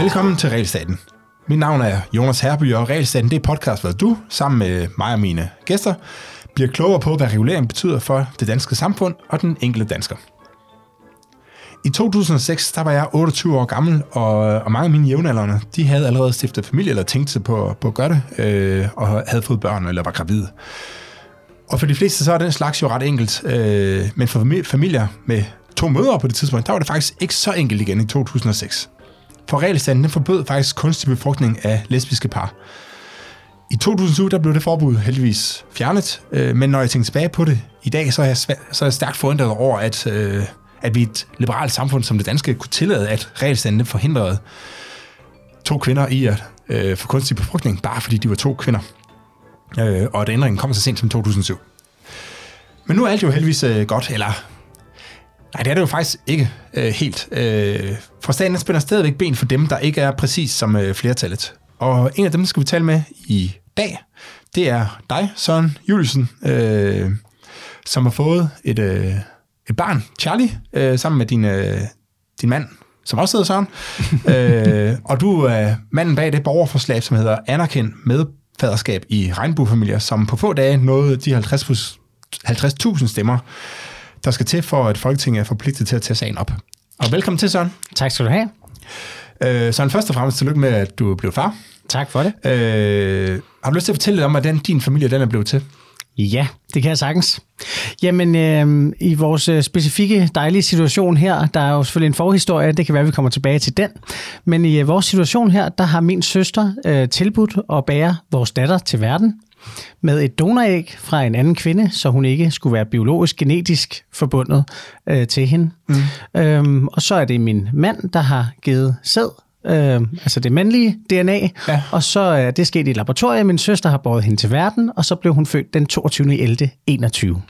Velkommen til Realstaten. Mit navn er Jonas Herby, og Realstaten det er podcast, hvor du, sammen med mig og mine gæster, bliver klogere på, hvad regulering betyder for det danske samfund og den enkelte dansker. I 2006, der var jeg 28 år gammel, og, og mange af mine jævnaldrende, de havde allerede stiftet familie, eller tænkt sig på, på at gøre det, øh, og havde fået børn, eller var gravide. Og for de fleste, så er den slags jo ret enkelt. Øh, men for familier med to mødre på det tidspunkt, der var det faktisk ikke så enkelt igen i 2006. For regelstanden den forbød faktisk kunstig befrugtning af lesbiske par. I 2007 der blev det forbud heldigvis fjernet, øh, men når jeg tænker tilbage på det i dag, så er jeg, så er jeg stærkt forundret over, at, øh, at vi i et liberalt samfund som det danske kunne tillade, at regelstanden forhindrede to kvinder i at øh, få kunstig befrugtning, bare fordi de var to kvinder. Øh, og at ændringen kom så sent som 2007. Men nu er alt jo heldigvis øh, godt, eller Nej, det er det jo faktisk ikke øh, helt. Øh, for staten spænder stadigvæk ben for dem, der ikke er præcis som øh, flertallet. Og en af dem, skal vi tale med i dag, det er dig, Søren Juliusen, øh, som har fået et, øh, et barn, Charlie, øh, sammen med din, øh, din mand, som også hedder Søren. øh, og du er manden bag det borgerforslag, som hedder Anerkend med faderskab i regnbuefamilier, som på få dage nåede de 50 50.000 stemmer der skal til for, at Folketinget er forpligtet til at tage sagen op. Og velkommen til, Søren. Tak skal du have. Øh, Søren, først og fremmest tillykke med, at du blev far. Tak for det. Øh, har du lyst til at fortælle lidt om, hvordan din familie den er blevet til? Ja, det kan jeg sagtens. Jamen, øh, i vores øh, specifikke dejlige situation her, der er jo selvfølgelig en forhistorie, det kan være, at vi kommer tilbage til den. Men i øh, vores situation her, der har min søster øh, tilbudt at bære vores datter til verden med et donoræg fra en anden kvinde, så hun ikke skulle være biologisk genetisk forbundet øh, til hende. Mm. Øhm, og så er det min mand, der har givet sæd, øh, altså det mandlige DNA, ja. og så er det sket i laboratoriet. Min søster har båret hende til verden, og så blev hun født den 22. 11. 21.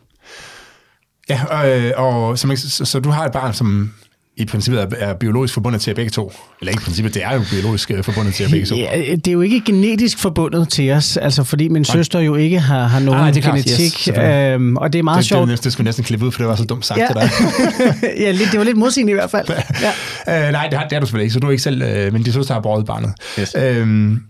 Ja, og, øh, og så, så, så du har et barn, som i princippet er, er biologisk forbundet til jer begge to. Eller ikke i princippet, det er jo biologisk øh, forbundet til jer begge to. Ja, det er jo ikke genetisk forbundet til os, altså fordi min Nej. søster jo ikke har, har nogen Nej, det genetik. Yes, øhm, og det er meget det, sjovt. Det, det skulle næsten klippe ud, for det var så dumt sagt ja. til dig. ja, lidt, det var lidt modsigende i hvert fald. Ja. øh, nej, det har, det har du selvfølgelig ikke, så du er ikke selv, øh, men din søster har båret barnet. Yes. Øhm,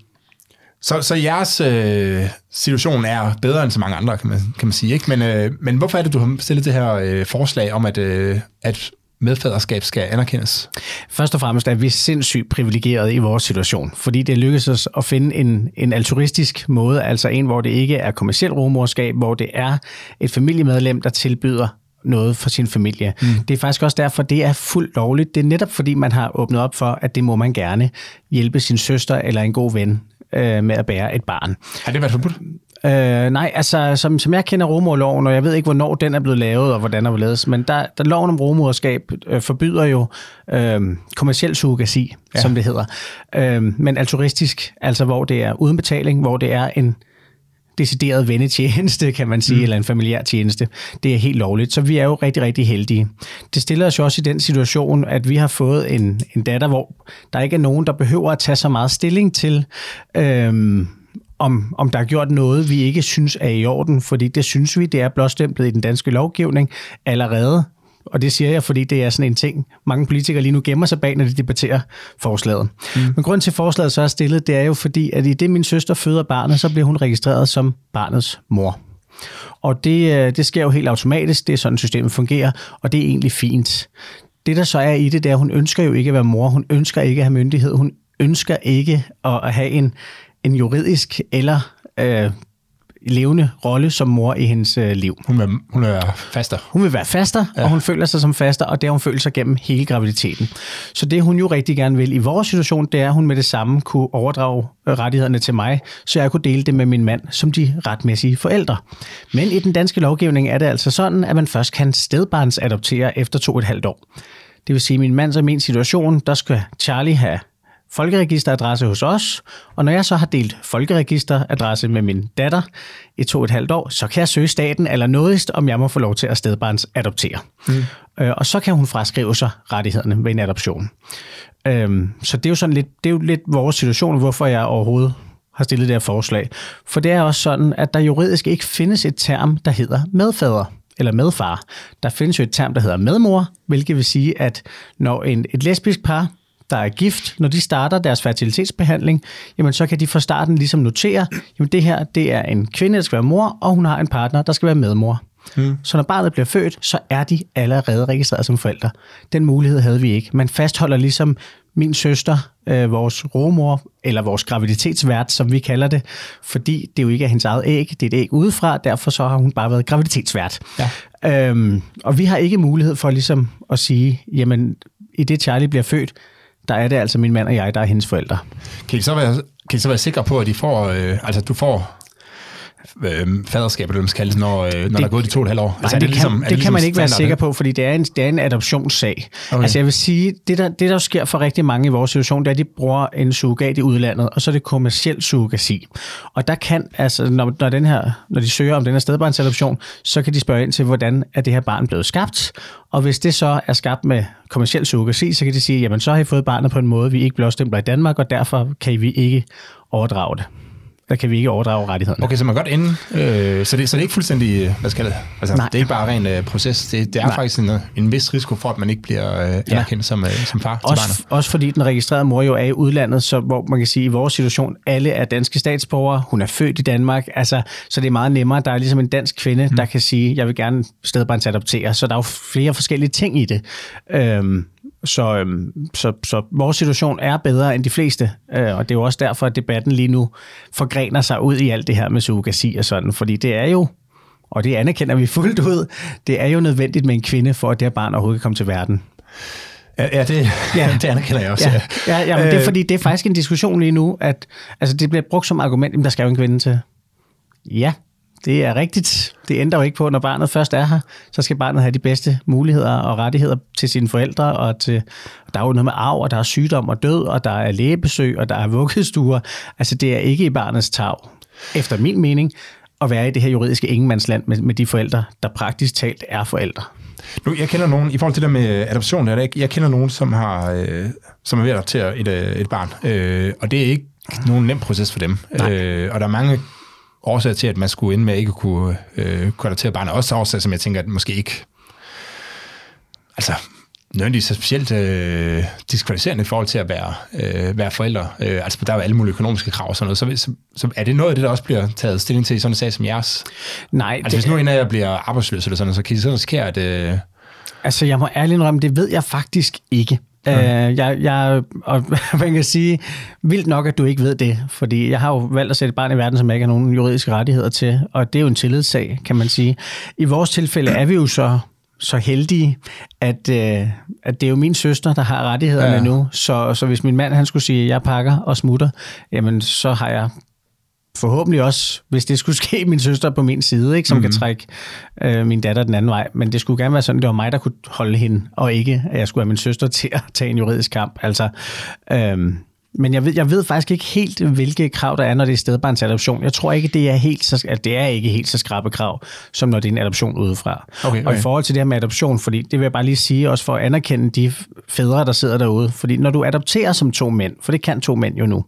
så, så jeres øh, situation er bedre end så mange andre, kan man, kan man sige. Ikke? Men, øh, men hvorfor er det, du har stillet det her øh, forslag om, at, øh, at medfaderskab skal anerkendes? Først og fremmest er vi sindssygt privilegeret i vores situation, fordi det lykkedes os at finde en, en altruistisk måde, altså en, hvor det ikke er kommersielt rumorskab, hvor det er et familiemedlem, der tilbyder noget for sin familie. Mm. Det er faktisk også derfor, det er fuldt lovligt. Det er netop fordi, man har åbnet op for, at det må man gerne hjælpe sin søster eller en god ven øh, med at bære et barn. Har det været forbudt? Øh, nej, altså som, som jeg kender romorloven, og jeg ved ikke, hvornår den er blevet lavet, og hvordan den er blevet men der, der loven om romoderskab øh, forbyder jo øh, kommersiel surrogasi, ja. som det hedder. Øh, men altruistisk, altså hvor det er uden betaling, hvor det er en decideret vennetjeneste, kan man sige, mm. eller en familiær tjeneste. Det er helt lovligt, så vi er jo rigtig, rigtig heldige. Det stiller os jo også i den situation, at vi har fået en, en datter, hvor der ikke er nogen, der behøver at tage så meget stilling til, øhm, om, om der er gjort noget, vi ikke synes er i orden, fordi det synes vi, det er blåstemplet i den danske lovgivning allerede. Og det siger jeg, fordi det er sådan en ting, mange politikere lige nu gemmer sig bag, når de debatterer forslaget. Mm. Men grund til forslaget så er stillet, det er jo fordi, at i det min søster føder barnet, så bliver hun registreret som barnets mor. Og det, øh, det sker jo helt automatisk, det er sådan systemet fungerer, og det er egentlig fint. Det der så er i det, det er, at hun ønsker jo ikke at være mor, hun ønsker ikke at have myndighed, hun ønsker ikke at have en, en juridisk eller øh, levende rolle som mor i hendes øh, liv. Hun vil, hun vil være faster. Hun vil være faster, ja. og hun føler sig som faster, og det har hun følt sig gennem hele graviditeten. Så det hun jo rigtig gerne vil i vores situation, det er, at hun med det samme kunne overdrage øh, rettighederne til mig, så jeg kunne dele det med min mand som de retmæssige forældre. Men i den danske lovgivning er det altså sådan, at man først kan stedbarnsadoptere efter to og et halvt år. Det vil sige, at min mands og min situation, der skal Charlie have folkeregisteradresse hos os, og når jeg så har delt folkeregisteradresse med min datter i to og et halvt år, så kan jeg søge staten eller nådigst, om jeg må få lov til at stedbarns adoptere. Mm. Øh, og så kan hun fraskrive sig rettighederne ved en adoption. Øhm, så det er jo sådan lidt, det er jo lidt vores situation, hvorfor jeg overhovedet har stillet det her forslag. For det er også sådan, at der juridisk ikke findes et term, der hedder medfader eller medfar. Der findes jo et term, der hedder medmor, hvilket vil sige, at når en, et lesbisk par der er gift, når de starter deres fertilitetsbehandling, jamen så kan de fra starten ligesom notere, jamen det her, det er en kvinde, der skal være mor, og hun har en partner, der skal være medmor. Mm. Så når barnet bliver født, så er de allerede registreret som forældre. Den mulighed havde vi ikke. Man fastholder ligesom min søster, øh, vores romor, eller vores graviditetsvært, som vi kalder det, fordi det jo ikke er hendes eget æg, det er et æg udefra, derfor så har hun bare været graviditetsvært. Ja. Øhm, og vi har ikke mulighed for ligesom at sige, jamen i det Charlie bliver født, der er det altså min mand og jeg, der er hendes forældre. Kan I så være, kan I så være sikre på, at I får, øh, altså du får øh, faderskab, eller man kalde når, øh, når det, der er gået de to og et halvt år? Nej, altså, det, det, ligesom, kan, det, det kan man ikke være sikker på, fordi det er en, det er en adoptionssag. Okay. Altså jeg vil sige, det der, det der sker for rigtig mange i vores situation, det er, at de bruger en surrogat i udlandet, og så er det kommersiel surrogasi. Og der kan, altså når, når, den her, når de søger om den her stedbarnsadoption, så kan de spørge ind til, hvordan er det her barn blevet skabt, og hvis det så er skabt med kommersiel surrogasi, så kan de sige, jamen så har I fået barnet på en måde, vi ikke blåstempler i Danmark, og derfor kan vi ikke overdrage det der kan vi ikke overdrage rettighederne. Okay, så man godt ende, øh, så, det, så det er ikke fuldstændig, øh, hvad skal det, altså, Nej. det er ikke bare ren øh, proces, det, det er Nej. faktisk en, en vis risiko for, at man ikke bliver øh, anerkendt ja. som, øh, som far også, til barnet. Også fordi den registrerede mor jo er i udlandet, så hvor man kan sige, i vores situation, alle er danske statsborgere, hun er født i Danmark, altså, så det er meget nemmere, der er ligesom en dansk kvinde, hmm. der kan sige, jeg vil gerne stedbarnsadoptere, så der er jo flere forskellige ting i det. Øhm, så, øhm, så, så vores situation er bedre end de fleste, øh, og det er jo også derfor, at debatten lige nu forgrener sig ud i alt det her med surrogasi og sådan, fordi det er jo, og det anerkender vi fuldt ud, det er jo nødvendigt med en kvinde, for at det her barn overhovedet kan komme til verden. Ja, det, ja. det anerkender jeg også. Ja, ja, ja men det er øh. fordi, det er faktisk en diskussion lige nu, at altså, det bliver brugt som argument, at der skal jo en kvinde til. Ja, det er rigtigt. Det ændrer jo ikke på, når barnet først er her, så skal barnet have de bedste muligheder og rettigheder til sine forældre. Og til, der er jo noget med arv, og der er sygdom og død, og der er lægebesøg, og der er vuggestuer. Altså det er ikke i barnets tag, efter min mening, at være i det her juridiske ingenmandsland med, med de forældre, der praktisk talt er forældre. Nu, jeg kender nogen, i forhold til det med adoption, jeg, jeg kender nogen, som, har, øh, som er ved at adoptere et, øh, et barn, øh, og det er ikke nogen nem proces for dem. Øh, og der er mange årsager til, at man skulle ende med ikke kunne øh, konvertere barnet. Også årsager, som jeg tænker, at måske ikke... Altså, nødvendigvis så specielt øh, diskvalificerende i forhold til at være, øh, være forældre. Øh, altså, der er jo alle mulige økonomiske krav og sådan noget. Så, så, så er det noget af det, der også bliver taget stilling til i sådan en sag som jeres? Nej. Altså, det... hvis nu en af jer bliver arbejdsløs eller sådan, så kan I så risikere, at... Øh... Altså, jeg må ærligt indrømme, det ved jeg faktisk ikke. Mm. Øh, jeg, jeg, og man kan sige, vildt nok, at du ikke ved det, fordi jeg har jo valgt at sætte et barn i verden, som jeg ikke har nogen juridiske rettigheder til, og det er jo en tillidssag, kan man sige. I vores tilfælde er vi jo så så heldige, at, øh, at det er jo min søster, der har rettighederne ja. nu, så, så hvis min mand han skulle sige, at jeg pakker og smutter, jamen så har jeg forhåbentlig også, hvis det skulle ske, min søster på min side, ikke, som mm-hmm. kan trække øh, min datter den anden vej. Men det skulle gerne være sådan, at det var mig, der kunne holde hende, og ikke, at jeg skulle have min søster til at tage en juridisk kamp. Altså, øhm, men jeg ved, jeg ved faktisk ikke helt, hvilke krav der er, når det er stedbarnsadoption. Jeg tror ikke, det er helt så, at det er ikke helt så skrabe krav, som når det er en adoption udefra. Okay, okay. Og i forhold til det her med adoption, fordi det vil jeg bare lige sige, også for at anerkende de fædre, der sidder derude. Fordi når du adopterer som to mænd, for det kan to mænd jo nu,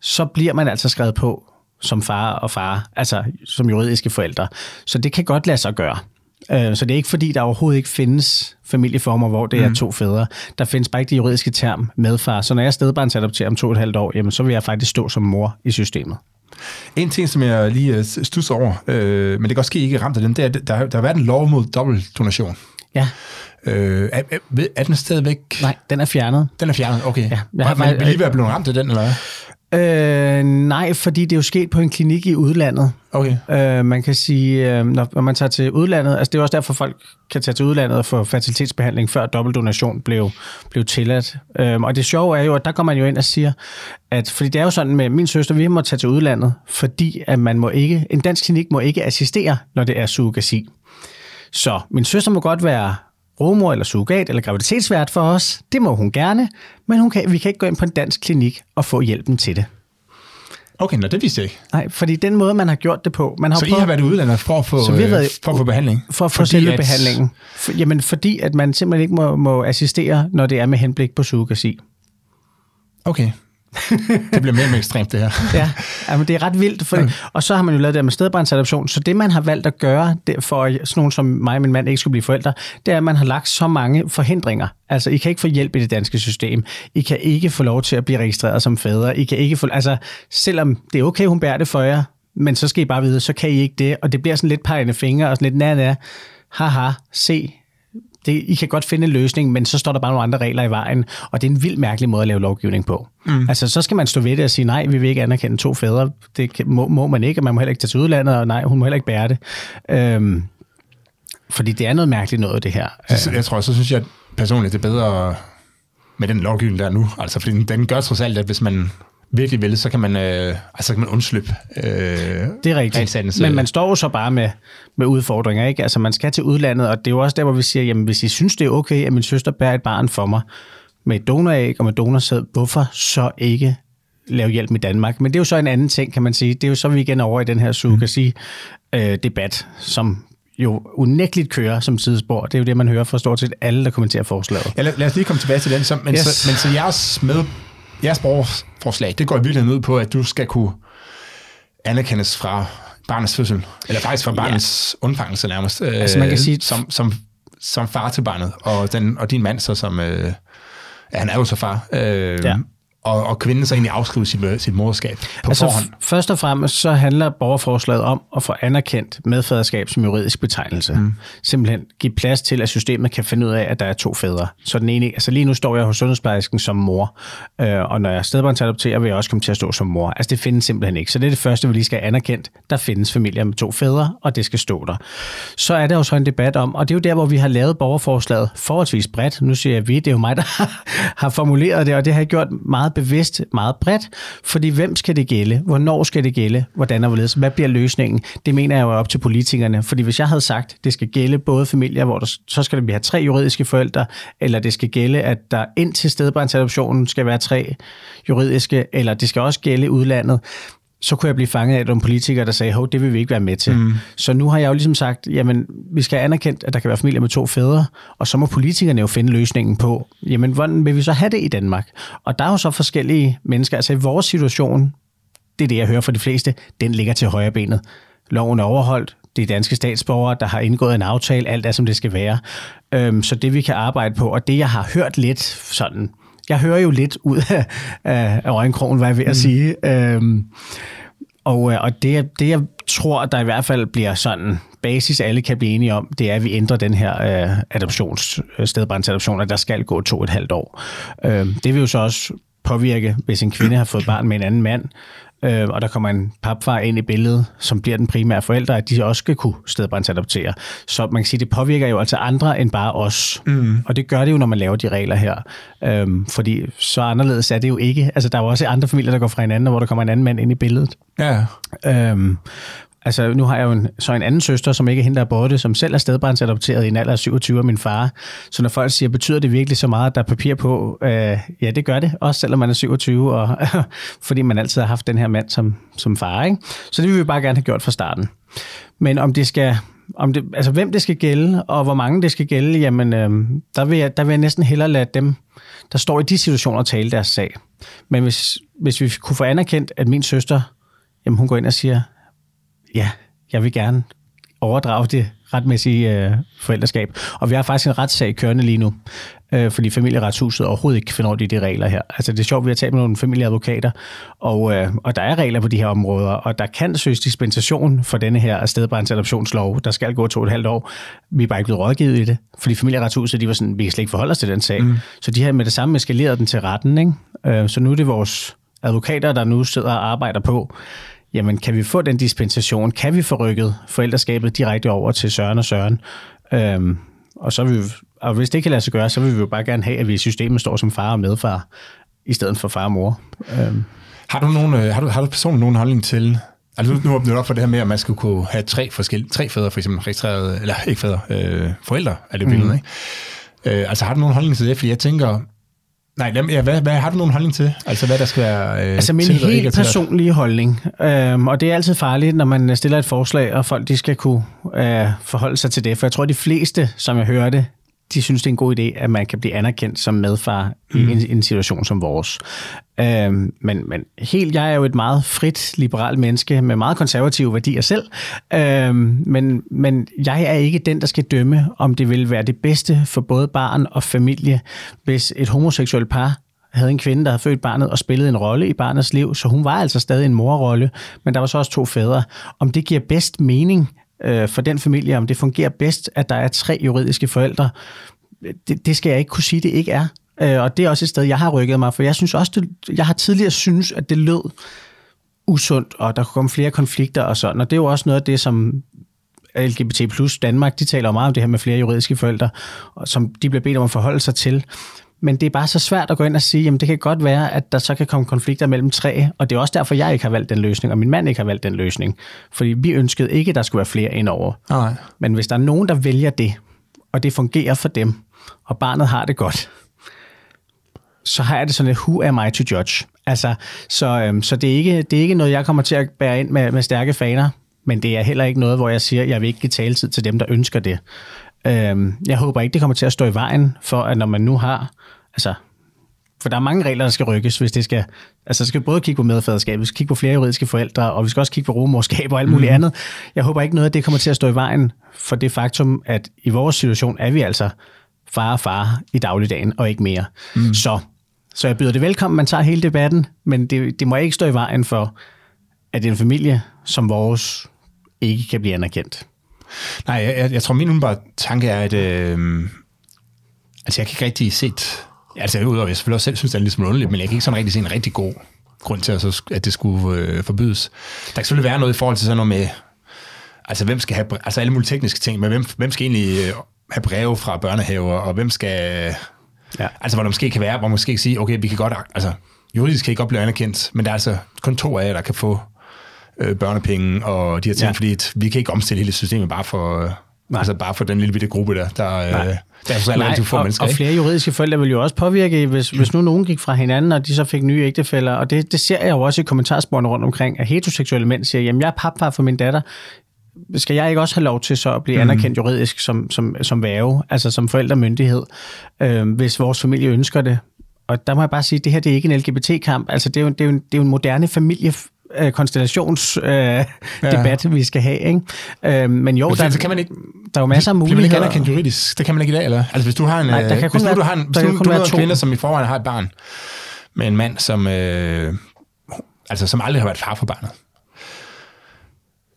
så bliver man altså skrevet på som far og far, altså som juridiske forældre. Så det kan godt lade sig gøre. Øh, så det er ikke fordi, der overhovedet ikke findes familieformer, hvor det er mm. to fædre. Der findes bare ikke det juridiske term medfar. Så når jeg stedbarnsadopterer om to og et halvt år, jamen, så vil jeg faktisk stå som mor i systemet. En ting, som jeg lige øh, stusser over, øh, men det kan også ske ikke ramt af den, det er, at der, der har været en lov mod dobbeltdonation. Ja. Øh, er, er den stadigvæk? Nej, den er fjernet. Den er fjernet, okay. Ja, jeg har, man, vil lige være blevet ramt af den, eller hvad? Øh, nej, fordi det er jo sket på en klinik i udlandet. Okay. Øh, man kan sige, øh, når, når man tager til udlandet, altså det er også derfor, folk kan tage til udlandet og få fertilitetsbehandling, før dobbeltdonation blev, blev tilladt. Øh, og det sjove er jo, at der kommer man jo ind og siger, at, fordi det er jo sådan med min søster, vi må tage til udlandet, fordi at man må ikke, en dansk klinik må ikke assistere, når det er surrogasi. Så min søster må godt være rumor eller surrogat eller graviditetsvært for os. Det må hun gerne, men hun kan, vi kan ikke gå ind på en dansk klinik og få hjælpen til det. Okay, nå, det vidste jeg ikke. Nej, fordi den måde, man har gjort det på... Man har så prøvet, I har været udlandet for at få, så vi har været, for at få behandling? For at få selve at... behandlingen. For, jamen, fordi at man simpelthen ikke må, må assistere, når det er med henblik på surrogasi. Okay. det bliver mere og mere ekstremt, det her. ja, men det er ret vildt. For, ja. Og så har man jo lavet det med stedbrændsadoption. Så det, man har valgt at gøre, det, for at sådan nogen som mig og min mand ikke skulle blive forældre, det er, at man har lagt så mange forhindringer. Altså, I kan ikke få hjælp i det danske system. I kan ikke få lov til at blive registreret som fædre. I kan ikke få, altså, selvom det er okay, hun bærer det for jer, men så skal I bare vide, så kan I ikke det. Og det bliver sådan lidt pegende fingre og sådan lidt, nær, nær. Haha, se, det, I kan godt finde en løsning, men så står der bare nogle andre regler i vejen, og det er en vild mærkelig måde at lave lovgivning på. Mm. Altså, så skal man stå ved det og sige, nej, vi vil ikke anerkende to fædre. Det må, må man ikke, og man må heller ikke tage til udlandet, og nej, hun må heller ikke bære det. Øhm, fordi det er noget mærkeligt noget, det her. Så, jeg tror, så synes jeg personligt, det er bedre med den lovgivning, der er nu. Altså, fordi den, den gør trods alt, at hvis man virkelig vil, så kan man, øh, altså kan man undslippe øh, Det er rigtigt, men man står jo så bare med, med udfordringer, ikke? Altså man skal til udlandet, og det er jo også der, hvor vi siger, jamen hvis I synes, det er okay, at min søster bærer et barn for mig med et donoræg og med donorsæd, hvorfor så ikke lave hjælp i Danmark? Men det er jo så en anden ting, kan man sige. Det er jo så, vi igen over i den her surrogacy-debat, mm. som jo unægteligt kører som tidsspor. Det er jo det, man hører fra stort set alle, der kommenterer forslaget. Ja, lad, lad os lige komme tilbage til den. Så, men, yes. så, men så jeres med jeres borgerforslag, det går i virkeligheden ud på, at du skal kunne anerkendes fra barnets fødsel, eller faktisk fra barnets ja. undfangelse nærmest, altså man kan øh, sige, som, som, som far til barnet, og, den, og din mand så som, øh, ja, han er jo så far, øh, ja og, og kvinden så egentlig afskrive sit, sit moderskab på altså, forhånd? Først og fremmest så handler borgerforslaget om at få anerkendt medfaderskab som juridisk betegnelse. Mm. Simpelthen give plads til, at systemet kan finde ud af, at der er to fædre. Så den ene, altså lige nu står jeg hos sundhedsplejersken som mor, øh, og når jeg stedbarnsadopterer, vil jeg også komme til at stå som mor. Altså det findes simpelthen ikke. Så det er det første, vi lige skal anerkendt. Der findes familier med to fædre, og det skal stå der. Så er der jo så en debat om, og det er jo der, hvor vi har lavet borgerforslaget forholdsvis bredt. Nu siger jeg vi, det er jo mig, der har formuleret det, og det har jeg gjort meget bevidst meget bredt, fordi hvem skal det gælde? Hvornår skal det gælde? Hvordan og hvorledes? Hvad bliver løsningen? Det mener jeg jo er op til politikerne, fordi hvis jeg havde sagt, det skal gælde både familier, hvor der, så skal vi have tre juridiske forældre, eller det skal gælde, at der indtil stedbarnsadoptionen skal være tre juridiske, eller det skal også gælde udlandet, så kunne jeg blive fanget af nogle politikere, der sagde, hov, det vil vi ikke være med til. Mm. Så nu har jeg jo ligesom sagt, jamen, vi skal anerkendt, at der kan være familier med to fædre, og så må politikerne jo finde løsningen på, jamen, hvordan vil vi så have det i Danmark? Og der er jo så forskellige mennesker, altså i vores situation, det er det, jeg hører fra de fleste, den ligger til højre benet. Loven er overholdt, det er danske statsborgere, der har indgået en aftale, alt er, som det skal være. Øhm, så det, vi kan arbejde på, og det, jeg har hørt lidt sådan, jeg hører jo lidt ud af, af øjenkrogen, hvad jeg vil at mm. sige. Øhm, og, øh, og det, det, jeg tror, der i hvert fald bliver sådan basis, alle kan blive enige om, det er, at vi ændrer den her øh, adoptions, stedbrændsadoption, at der skal gå to og et halvt år. Øh, det vil jo så også påvirke, hvis en kvinde har fået barn med en anden mand, øh, og der kommer en papfar ind i billedet, som bliver den primære forælder, at de også skal kunne stedbrændsadoptere. Så man kan sige, det påvirker jo altså andre end bare os. Mm. Og det gør det jo, når man laver de regler her. Øhm, fordi så anderledes er det jo ikke. Altså, der er jo også andre familier, der går fra hinanden, hvor der kommer en anden mand ind i billedet. Ja. Øhm, Altså, nu har jeg jo en, så en anden søster, som ikke er hende, der er borte, som selv er stedbarnsadopteret i en alder af 27 af min far. Så når folk siger, betyder det virkelig så meget, at der er papir på? Øh, ja, det gør det, også selvom man er 27, og, fordi man altid har haft den her mand som, som far. Ikke? Så det vil vi bare gerne have gjort fra starten. Men om det skal om det, altså hvem det skal gælde, og hvor mange det skal gælde, jamen øh, der, vil jeg, der vil jeg næsten hellere lade dem, der står i de situationer, tale deres sag. Men hvis, hvis vi kunne få anerkendt, at min søster, jamen hun går ind og siger, ja, jeg vil gerne overdrage det retmæssige øh, forældreskab. Og vi har faktisk en retssag kørende lige nu, øh, fordi familieretshuset overhovedet ikke finder af de regler her. Altså det er sjovt, vi har talt med nogle familieadvokater, og, øh, og der er regler på de her områder, og der kan søges dispensation for denne her stedbrændsadoptionslov. Der skal gå to og et halvt år. Vi er bare ikke blevet rådgivet i det, fordi familieretshuset, de var sådan, vi kan slet ikke forholde os til den sag. Mm. Så de har med det samme eskaleret den til retten, ikke? Øh, så nu er det vores advokater, der nu sidder og arbejder på, jamen kan vi få den dispensation? Kan vi få rykket forældreskabet direkte over til Søren og Søren? Øhm, og, så vil vi, og hvis det kan lade sig gøre, så vil vi jo bare gerne have, at vi i systemet står som far og medfar, i stedet for far og mor. Øhm. Har du, nogen, øh, har, du, har du personligt nogen holdning til, Altså nu åbner du op for det her med, at man skulle kunne have tre forskellige, tre fædre for eksempel registreret, eller ikke fædre, øh, forældre er det billede, mm. ikke? Øh, altså har du nogen holdning til det? Fordi jeg tænker, Nej, ja, hvad, hvad har du nogen holdning til? Altså hvad der skal være øh, Altså min til, helt personlige holdning, øhm, og det er altid farligt, når man stiller et forslag, og folk de skal kunne øh, forholde sig til det, for jeg tror, de fleste, som jeg hører det, de synes, det er en god idé, at man kan blive anerkendt som medfar mm. i en, en situation som vores. Øhm, men, men helt, jeg er jo et meget frit, liberalt menneske med meget konservative værdier selv, øhm, men, men jeg er ikke den, der skal dømme, om det vil være det bedste for både barn og familie, hvis et homoseksuelt par havde en kvinde, der havde født barnet og spillede en rolle i barnets liv, så hun var altså stadig en morrolle, men der var så også to fædre. Om det giver bedst mening øh, for den familie, om det fungerer bedst, at der er tre juridiske forældre, det, det skal jeg ikke kunne sige, det ikke er. Øh, og det er også et sted, jeg har rykket mig, for jeg synes også, det, jeg har tidligere synes, at det lød usundt, og der kunne komme flere konflikter og sådan, og det er jo også noget af det, som LGBT plus Danmark, de taler jo meget om det her med flere juridiske forældre, som de bliver bedt om at forholde sig til. Men det er bare så svært at gå ind og sige, jamen det kan godt være, at der så kan komme konflikter mellem tre, og det er også derfor, jeg ikke har valgt den løsning, og min mand ikke har valgt den løsning. Fordi vi ønskede ikke, at der skulle være flere indover. Nej. Men hvis der er nogen, der vælger det, og det fungerer for dem, og barnet har det godt, så har jeg det sådan et, who am I to judge? Altså, så, øhm, så det, er ikke, det er ikke noget, jeg kommer til at bære ind med, med stærke faner, men det er heller ikke noget, hvor jeg siger, at jeg vil ikke give taletid til dem, der ønsker det. Øhm, jeg håber ikke, det kommer til at stå i vejen for, at når man nu har, altså, for der er mange regler, der skal rykkes, hvis det skal, altså skal både kigge på medfaderskab, vi skal kigge på flere juridiske forældre, og vi skal også kigge på rumorskab og alt muligt mm. andet. Jeg håber ikke noget af det kommer til at stå i vejen for det faktum, at i vores situation er vi altså far og far i dagligdagen, og ikke mere. Mm. Så, så jeg byder det velkommen, man tager hele debatten, men det, det må ikke stå i vejen for, at en familie som vores ikke kan blive anerkendt. Nej, jeg, jeg tror, min umiddelbare tanke er, at øh, altså, jeg kan ikke rigtig se... Altså, udover, jeg selvfølgelig også selv synes, det er lidt smule underligt, men jeg kan ikke sådan rigtig se en rigtig god grund til, at, at det skulle øh, forbydes. Der kan selvfølgelig være noget i forhold til sådan noget med, altså hvem skal have, altså alle mulige tekniske ting, men hvem, hvem skal egentlig øh, have breve fra børnehaver, og hvem skal, ja. altså hvor der måske kan være, hvor man måske kan sige, okay, vi kan godt, altså juridisk kan I godt blive anerkendt, men der er altså kun to af jer, der kan få øh, børnepenge og de her ting, ja. fordi vi kan ikke omstille hele systemet bare for, Nej. altså bare for den lille bitte gruppe der, der, øh, der er så Nej, få og, mennesker. Og flere juridiske forældre vil jo også påvirke, hvis, hvis nu nogen gik fra hinanden, og de så fik nye ægtefælder, og det, det ser jeg jo også i kommentarsporene rundt omkring, at heteroseksuelle mænd siger, jamen jeg er papfar for min datter, skal jeg ikke også have lov til så at blive mm. anerkendt juridisk som, som, som værge, altså som forældremyndighed, øh, hvis vores familie ønsker det? Og der må jeg bare sige, at det her det er ikke en LGBT-kamp. Altså, det er jo, det er jo, en, det er jo en moderne familie, øh, konstellationsdebat, øh, ja. vi skal have. Ikke? Øh, men jo, men der, kan man ikke, der er jo masser af muligheder. Bliver man ikke anerkendt juridisk? Det kan man ikke i dag, eller? Altså hvis du har en, Nej, der kan øh, hvis du, være, du har en, hvis du, du, du en kvinde, som i forvejen har et barn, med en mand, som, øh, altså, som aldrig har været far for barnet,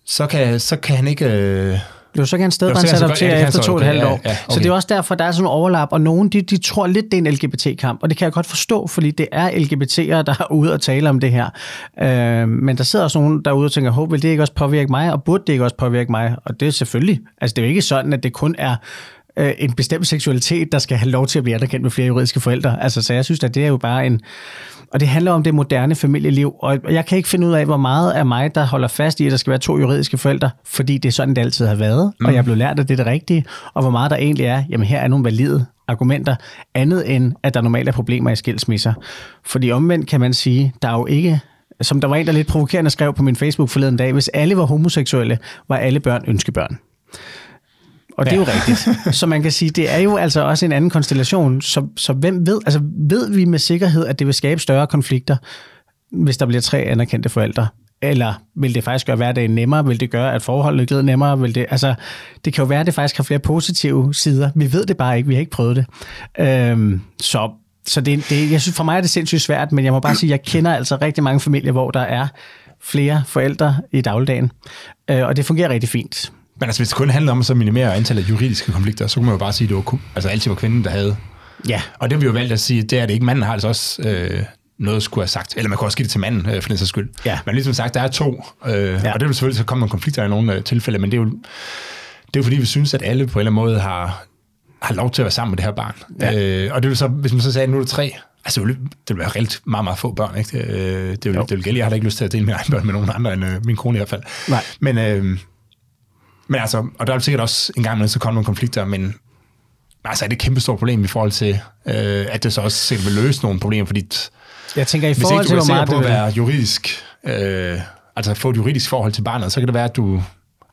så kan, så kan han ikke... Øh, jo, så kan han stadig bare adoptere ja, efter to og et halvt år. Ja, ja, okay. Så det er også derfor, der er sådan en overlap, og nogen de, de tror lidt, det er en LGBT-kamp, og det kan jeg godt forstå, fordi det er LGBT'ere, der er ude og tale om det her. Øh, men der sidder også nogen derude og tænker, håber, vil det ikke også påvirke mig, og burde det ikke også påvirke mig? Og det er selvfølgelig, altså det er jo ikke sådan, at det kun er øh, en bestemt seksualitet, der skal have lov til at blive anerkendt med flere juridiske forældre. Altså, så jeg synes, at det er jo bare en... Og det handler om det moderne familieliv, og jeg kan ikke finde ud af, hvor meget af mig, der holder fast i, at der skal være to juridiske forældre, fordi det er sådan, det altid har været, mm. og jeg blevet lært, at det er det rigtige, og hvor meget der egentlig er, jamen her er nogle valide argumenter, andet end, at der normalt er problemer i skilsmisser. Fordi omvendt kan man sige, der er jo ikke som der var en, der lidt provokerende skrev på min Facebook forleden dag, hvis alle var homoseksuelle, var alle børn ønskebørn. Og det er jo rigtigt. Så man kan sige, det er jo altså også en anden konstellation. Så, så hvem ved, altså ved vi med sikkerhed, at det vil skabe større konflikter, hvis der bliver tre anerkendte forældre? Eller vil det faktisk gøre hverdagen nemmere? Vil det gøre, at forholdene glider nemmere? Vil det, altså, det kan jo være, at det faktisk har flere positive sider. Vi ved det bare ikke. Vi har ikke prøvet det. Øhm, så så det, det, jeg synes, for mig er det sindssygt svært, men jeg må bare sige, at jeg kender altså rigtig mange familier, hvor der er flere forældre i dagligdagen. Øh, og det fungerer rigtig fint. Men altså, hvis det kun handler om at så minimere antallet af juridiske konflikter, så kunne man jo bare sige, at det var altså, altid var kvinden, der havde. Ja. Og det har vi jo valgt at sige, det er det ikke. Manden har altså også øh, noget skulle have sagt. Eller man kunne også give det til manden, øh, for den sags skyld. Ja. Men ligesom sagt, der er to. Øh, ja. Og det vil selvfølgelig så komme nogle konflikter i nogle øh, tilfælde, men det er jo, det er jo fordi, vi synes, at alle på en eller anden måde har, har lov til at være sammen med det her barn. Ja. Øh, og det vil så, hvis man så sagde, at nu er det tre, Altså, det vil, det vil være reelt meget, meget få børn, ikke? Det, øh, det, vil, det vil gælde. Jeg har da ikke lyst til at dele mine egne børn med nogen andre end øh, min kone i hvert fald. Nej. Men, øh, men altså, og der er sikkert også en gang med, så kommer nogle konflikter, men altså er det et kæmpe stort problem i forhold til, øh, at det så også sikkert vil løse nogle problemer, fordi jeg tænker, i forhold til, hvor meget på at være juridisk, øh, altså få et juridisk forhold til barnet, så kan det være, at du,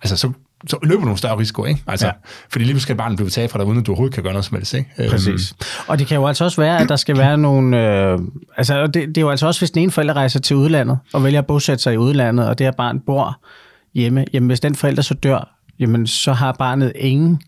altså så, så løber du nogle større risiko, ikke? Altså, ja. Fordi lige skal barnet blive taget fra dig, uden at du overhovedet kan gøre noget som helst, ikke? Øhm, Præcis. Og det kan jo altså også være, at der skal være nogle... Øh, altså, det, det er jo altså også, hvis den ene forælder rejser til udlandet, og vælger at bosætte sig i udlandet, og det her barn bor hjemme, jamen hvis den forælder så dør, jamen så har barnet ingen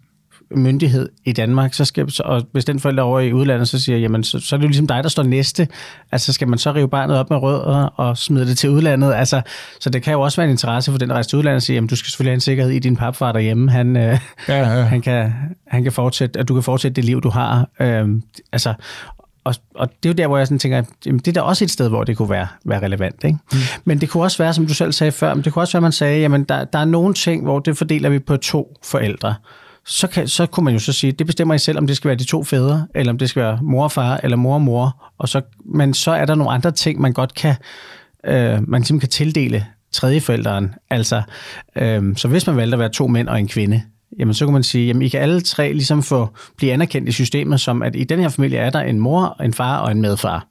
myndighed i Danmark, så skal, og hvis den forælder over i udlandet, så siger jamen så, så er det jo ligesom dig, der står næste. Altså skal man så rive barnet op med rødder og smide det til udlandet? Altså, så det kan jo også være en interesse for den, der rejser til udlandet, at sige, jamen du skal selvfølgelig have en sikkerhed i din papfar derhjemme. Han, øh, ja, ja. han, kan, han kan fortsætte, at du kan fortsætte det liv, du har. Øh, altså, og, og det er jo der, hvor jeg sådan tænker, jamen, det er da også et sted, hvor det kunne være, være relevant. Ikke? Mm. Men det kunne også være, som du selv sagde før, men det kunne også være, at man sagde, jamen der, der er nogle ting, hvor det fordeler vi på to forældre så, kan, så kunne man jo så sige, det bestemmer I selv, om det skal være de to fædre, eller om det skal være mor og far, eller mor og mor. Og så, men så er der nogle andre ting, man godt kan, øh, man simpelthen kan tildele tredje forældren. Altså, øh, så hvis man valgte at være to mænd og en kvinde, jamen så kan man sige, jamen I kan alle tre ligesom få blive anerkendt i systemet, som at i den her familie er der en mor, en far og en medfar.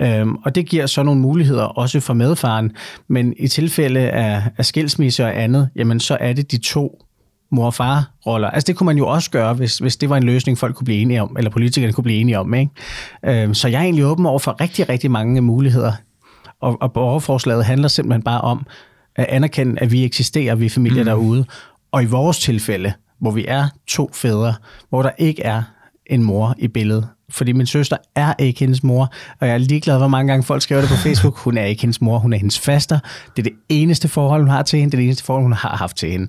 Øhm, og det giver så nogle muligheder også for medfaren, men i tilfælde af, af skilsmisse og andet, jamen så er det de to mor- og far-roller. Altså det kunne man jo også gøre, hvis, hvis det var en løsning, folk kunne blive enige om, eller politikerne kunne blive enige om. Ikke? Øhm, så jeg er egentlig åben over for rigtig, rigtig mange muligheder. Og, og borgerforslaget handler simpelthen bare om at anerkende, at vi eksisterer, vi er familier mm. derude. Og i vores tilfælde, hvor vi er to fædre, hvor der ikke er en mor i billedet, fordi min søster er ikke hendes mor, og jeg er ligeglad, hvor mange gange folk skriver det på Facebook. Hun er ikke hendes mor, hun er hendes faster. Det er det eneste forhold, hun har til hende, det er det eneste forhold, hun har haft til hende.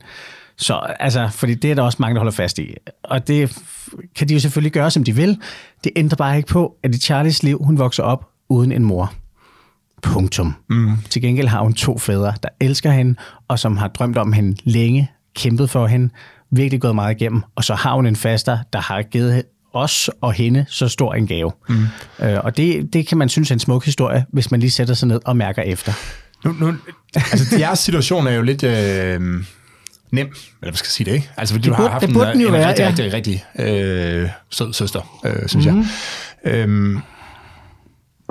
Så altså, fordi det er der også mange, der holder fast i. Og det kan de jo selvfølgelig gøre, som de vil. Det ændrer bare ikke på, at i Charlies liv, hun vokser op uden en mor. Punktum. Mm. Til gengæld har hun to fædre, der elsker hende, og som har drømt om hende længe, kæmpet for hende, virkelig gået meget igennem. Og så har hun en faster, der har givet os og hende så stor en gave. Mm. Øh, og det, det kan man synes er en smuk historie, hvis man lige sætter sig ned og mærker efter. Nu, nu, altså, jeres situation er jo lidt... Øh nem, eller hvad skal jeg sige det, ikke? Altså, fordi det du har haft det en, en, en være, rigtig, ja. rigtig, rigtig, rigtig øh, sød søster, øh, synes mm-hmm. jeg. Øhm,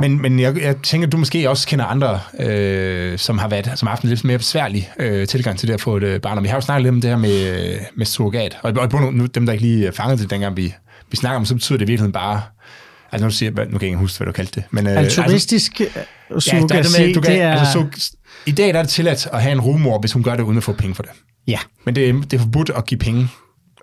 men, men jeg, jeg tænker, at du måske også kender andre, øh, som har været, som har haft en lidt mere besværlig øh, tilgang til det at få et øh, barn. Og vi har jo snakket lidt om det her med, med surrogat. Og, og på nu, dem, der ikke lige fangede det, dengang vi, vi snakker om, så betyder det i virkeligheden bare, altså nu siger nu kan jeg ikke huske, hvad du kaldte det. Men, øh, Altruistisk altså, surrogati, ja, det, med, du kan, det er... Altså, så, I dag der er det tilladt at have en rumor, hvis hun gør det uden at få penge for det. Ja. Men det, det er forbudt at give penge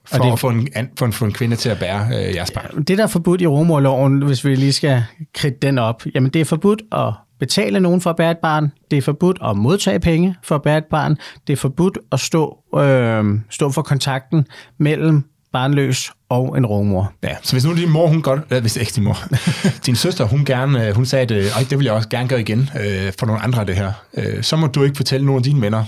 for det, at få en, for, en, for en kvinde til at bære øh, jeres barn. Det, der er forbudt i romorloven, hvis vi lige skal kridte den op, jamen det er forbudt at betale nogen for at bære et barn. Det er forbudt at modtage penge for at bære et barn. Det er forbudt at stå, øh, stå for kontakten mellem barnløs og en rumor. Ja, så hvis nu din mor, hun godt, øh, hvis ikke din mor, din søster, hun gerne, øh, hun sagde, at øh, det vil jeg også gerne gøre igen øh, for nogle andre af det her, øh, så må du ikke fortælle nogen af dine venner,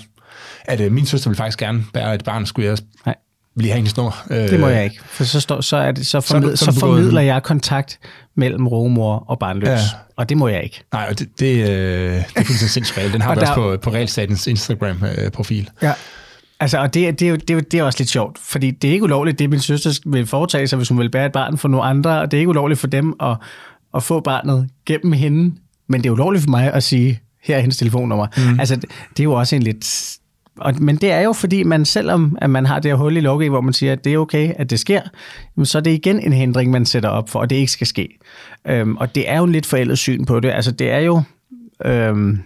at øh, min søster vil faktisk gerne bære et barn, skulle jeg Nej. Blive hængende snor. Øh, det må jeg ikke, for så, står, så, er det, så, formid, så, så, så formidler jeg kontakt mellem rumor og barnløs, ja. og det må jeg ikke. Nej, og det, det, øh, det er fuldstændig sindssygt Den har vi der, også på, på Realstatens Instagram-profil. ja, Altså, og det, det, er det, det er også lidt sjovt, fordi det er ikke ulovligt, det min søster vil foretage sig, hvis hun vil bære et barn for nogle andre, og det er ikke ulovligt for dem at, at få barnet gennem hende, men det er ulovligt for mig at sige, her er hendes telefonnummer. Mm. Altså, det er jo også en lidt og, men det er jo fordi, man selvom at man har det her hul i lovgivningen, hvor man siger, at det er okay, at det sker, så er det igen en hindring, man sætter op for, at det ikke skal ske. Øhm, og det er jo en lidt forældet syn på det. Altså det er jo... Øhm,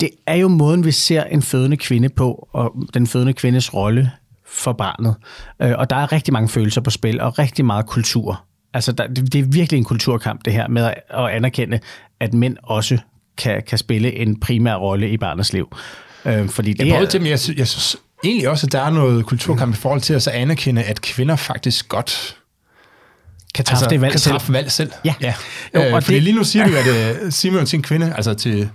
det er jo måden, vi ser en fødende kvinde på, og den fødende kvindes rolle for barnet. Øh, og der er rigtig mange følelser på spil, og rigtig meget kultur. Altså, der, det er virkelig en kulturkamp, det her med at, at anerkende, at mænd også kan, kan spille en primær rolle i barnets liv. Øh, fordi det jeg, er, til, jeg, synes, jeg synes egentlig også, at der er noget kulturkamp i forhold til at så anerkende, at kvinder faktisk godt kan træffe altså, det valg kan selv. valg selv. Ja. ja. Jo, øh, og fordi det... lige nu siger du, at uh, Simon til en kvinde, altså til,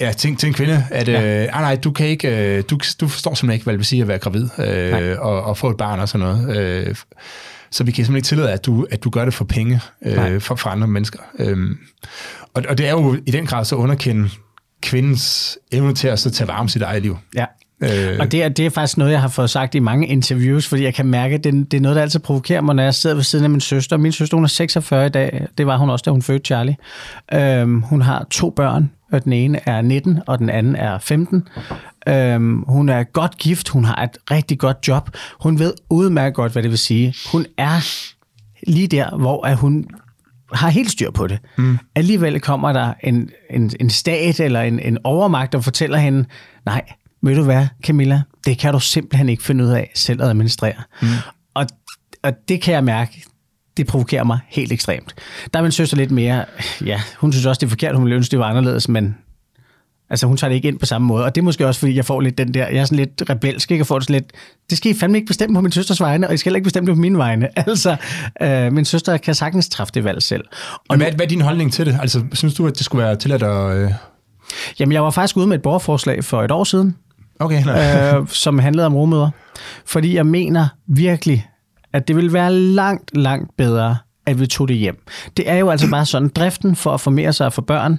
ja, til, til en kvinde, at ja. øh, ah, nej, du kan ikke, øh, du, du forstår simpelthen ikke, hvad det vil sige at være gravid øh, og, og få et barn og sådan noget. Øh, så vi kan simpelthen ikke tillade, at du, at du gør det for penge øh, for, for andre mennesker. Øh, og, og det er jo i den grad så underkende kvindens evne til at så tage varme sit eget liv. Ja. Øh. Og det er, det er faktisk noget, jeg har fået sagt i mange interviews, fordi jeg kan mærke, at det, det er noget, der altid provokerer mig, når jeg sidder ved siden af min søster. Min søster, hun er 46 i dag. Det var hun også, da hun fødte Charlie. Øhm, hun har to børn, og den ene er 19, og den anden er 15. Øhm, hun er godt gift, hun har et rigtig godt job. Hun ved udmærket godt, hvad det vil sige. Hun er lige der, hvor at hun har helt styr på det. Mm. Alligevel kommer der en, en, en stat eller en, en overmagt, der fortæller hende, nej, ved du hvad, Camilla, det kan du simpelthen ikke finde ud af selv at administrere. Mm. Og, og det kan jeg mærke, det provokerer mig helt ekstremt. Der er min søster lidt mere, ja, hun synes også, det er forkert, hun ville ønske, det var anderledes, men Altså hun tager det ikke ind på samme måde, og det er måske også, fordi jeg får lidt den der, jeg er sådan lidt rebelsk, ikke? og får det sådan lidt, det skal I fandme ikke bestemme på min søsters vegne, og I skal heller ikke bestemme det på mine vegne. Altså, øh, min søster kan sagtens træffe det valg selv. Og hvad, hvad er din holdning til det? Altså, synes du, at det skulle være tilladt at... Øh... Jamen, jeg var faktisk ude med et borgerforslag for et år siden, okay, øh, som handlede om rummøder. Fordi jeg mener virkelig, at det ville være langt, langt bedre, at vi tog det hjem. Det er jo altså bare sådan, driften for at formere sig for børn,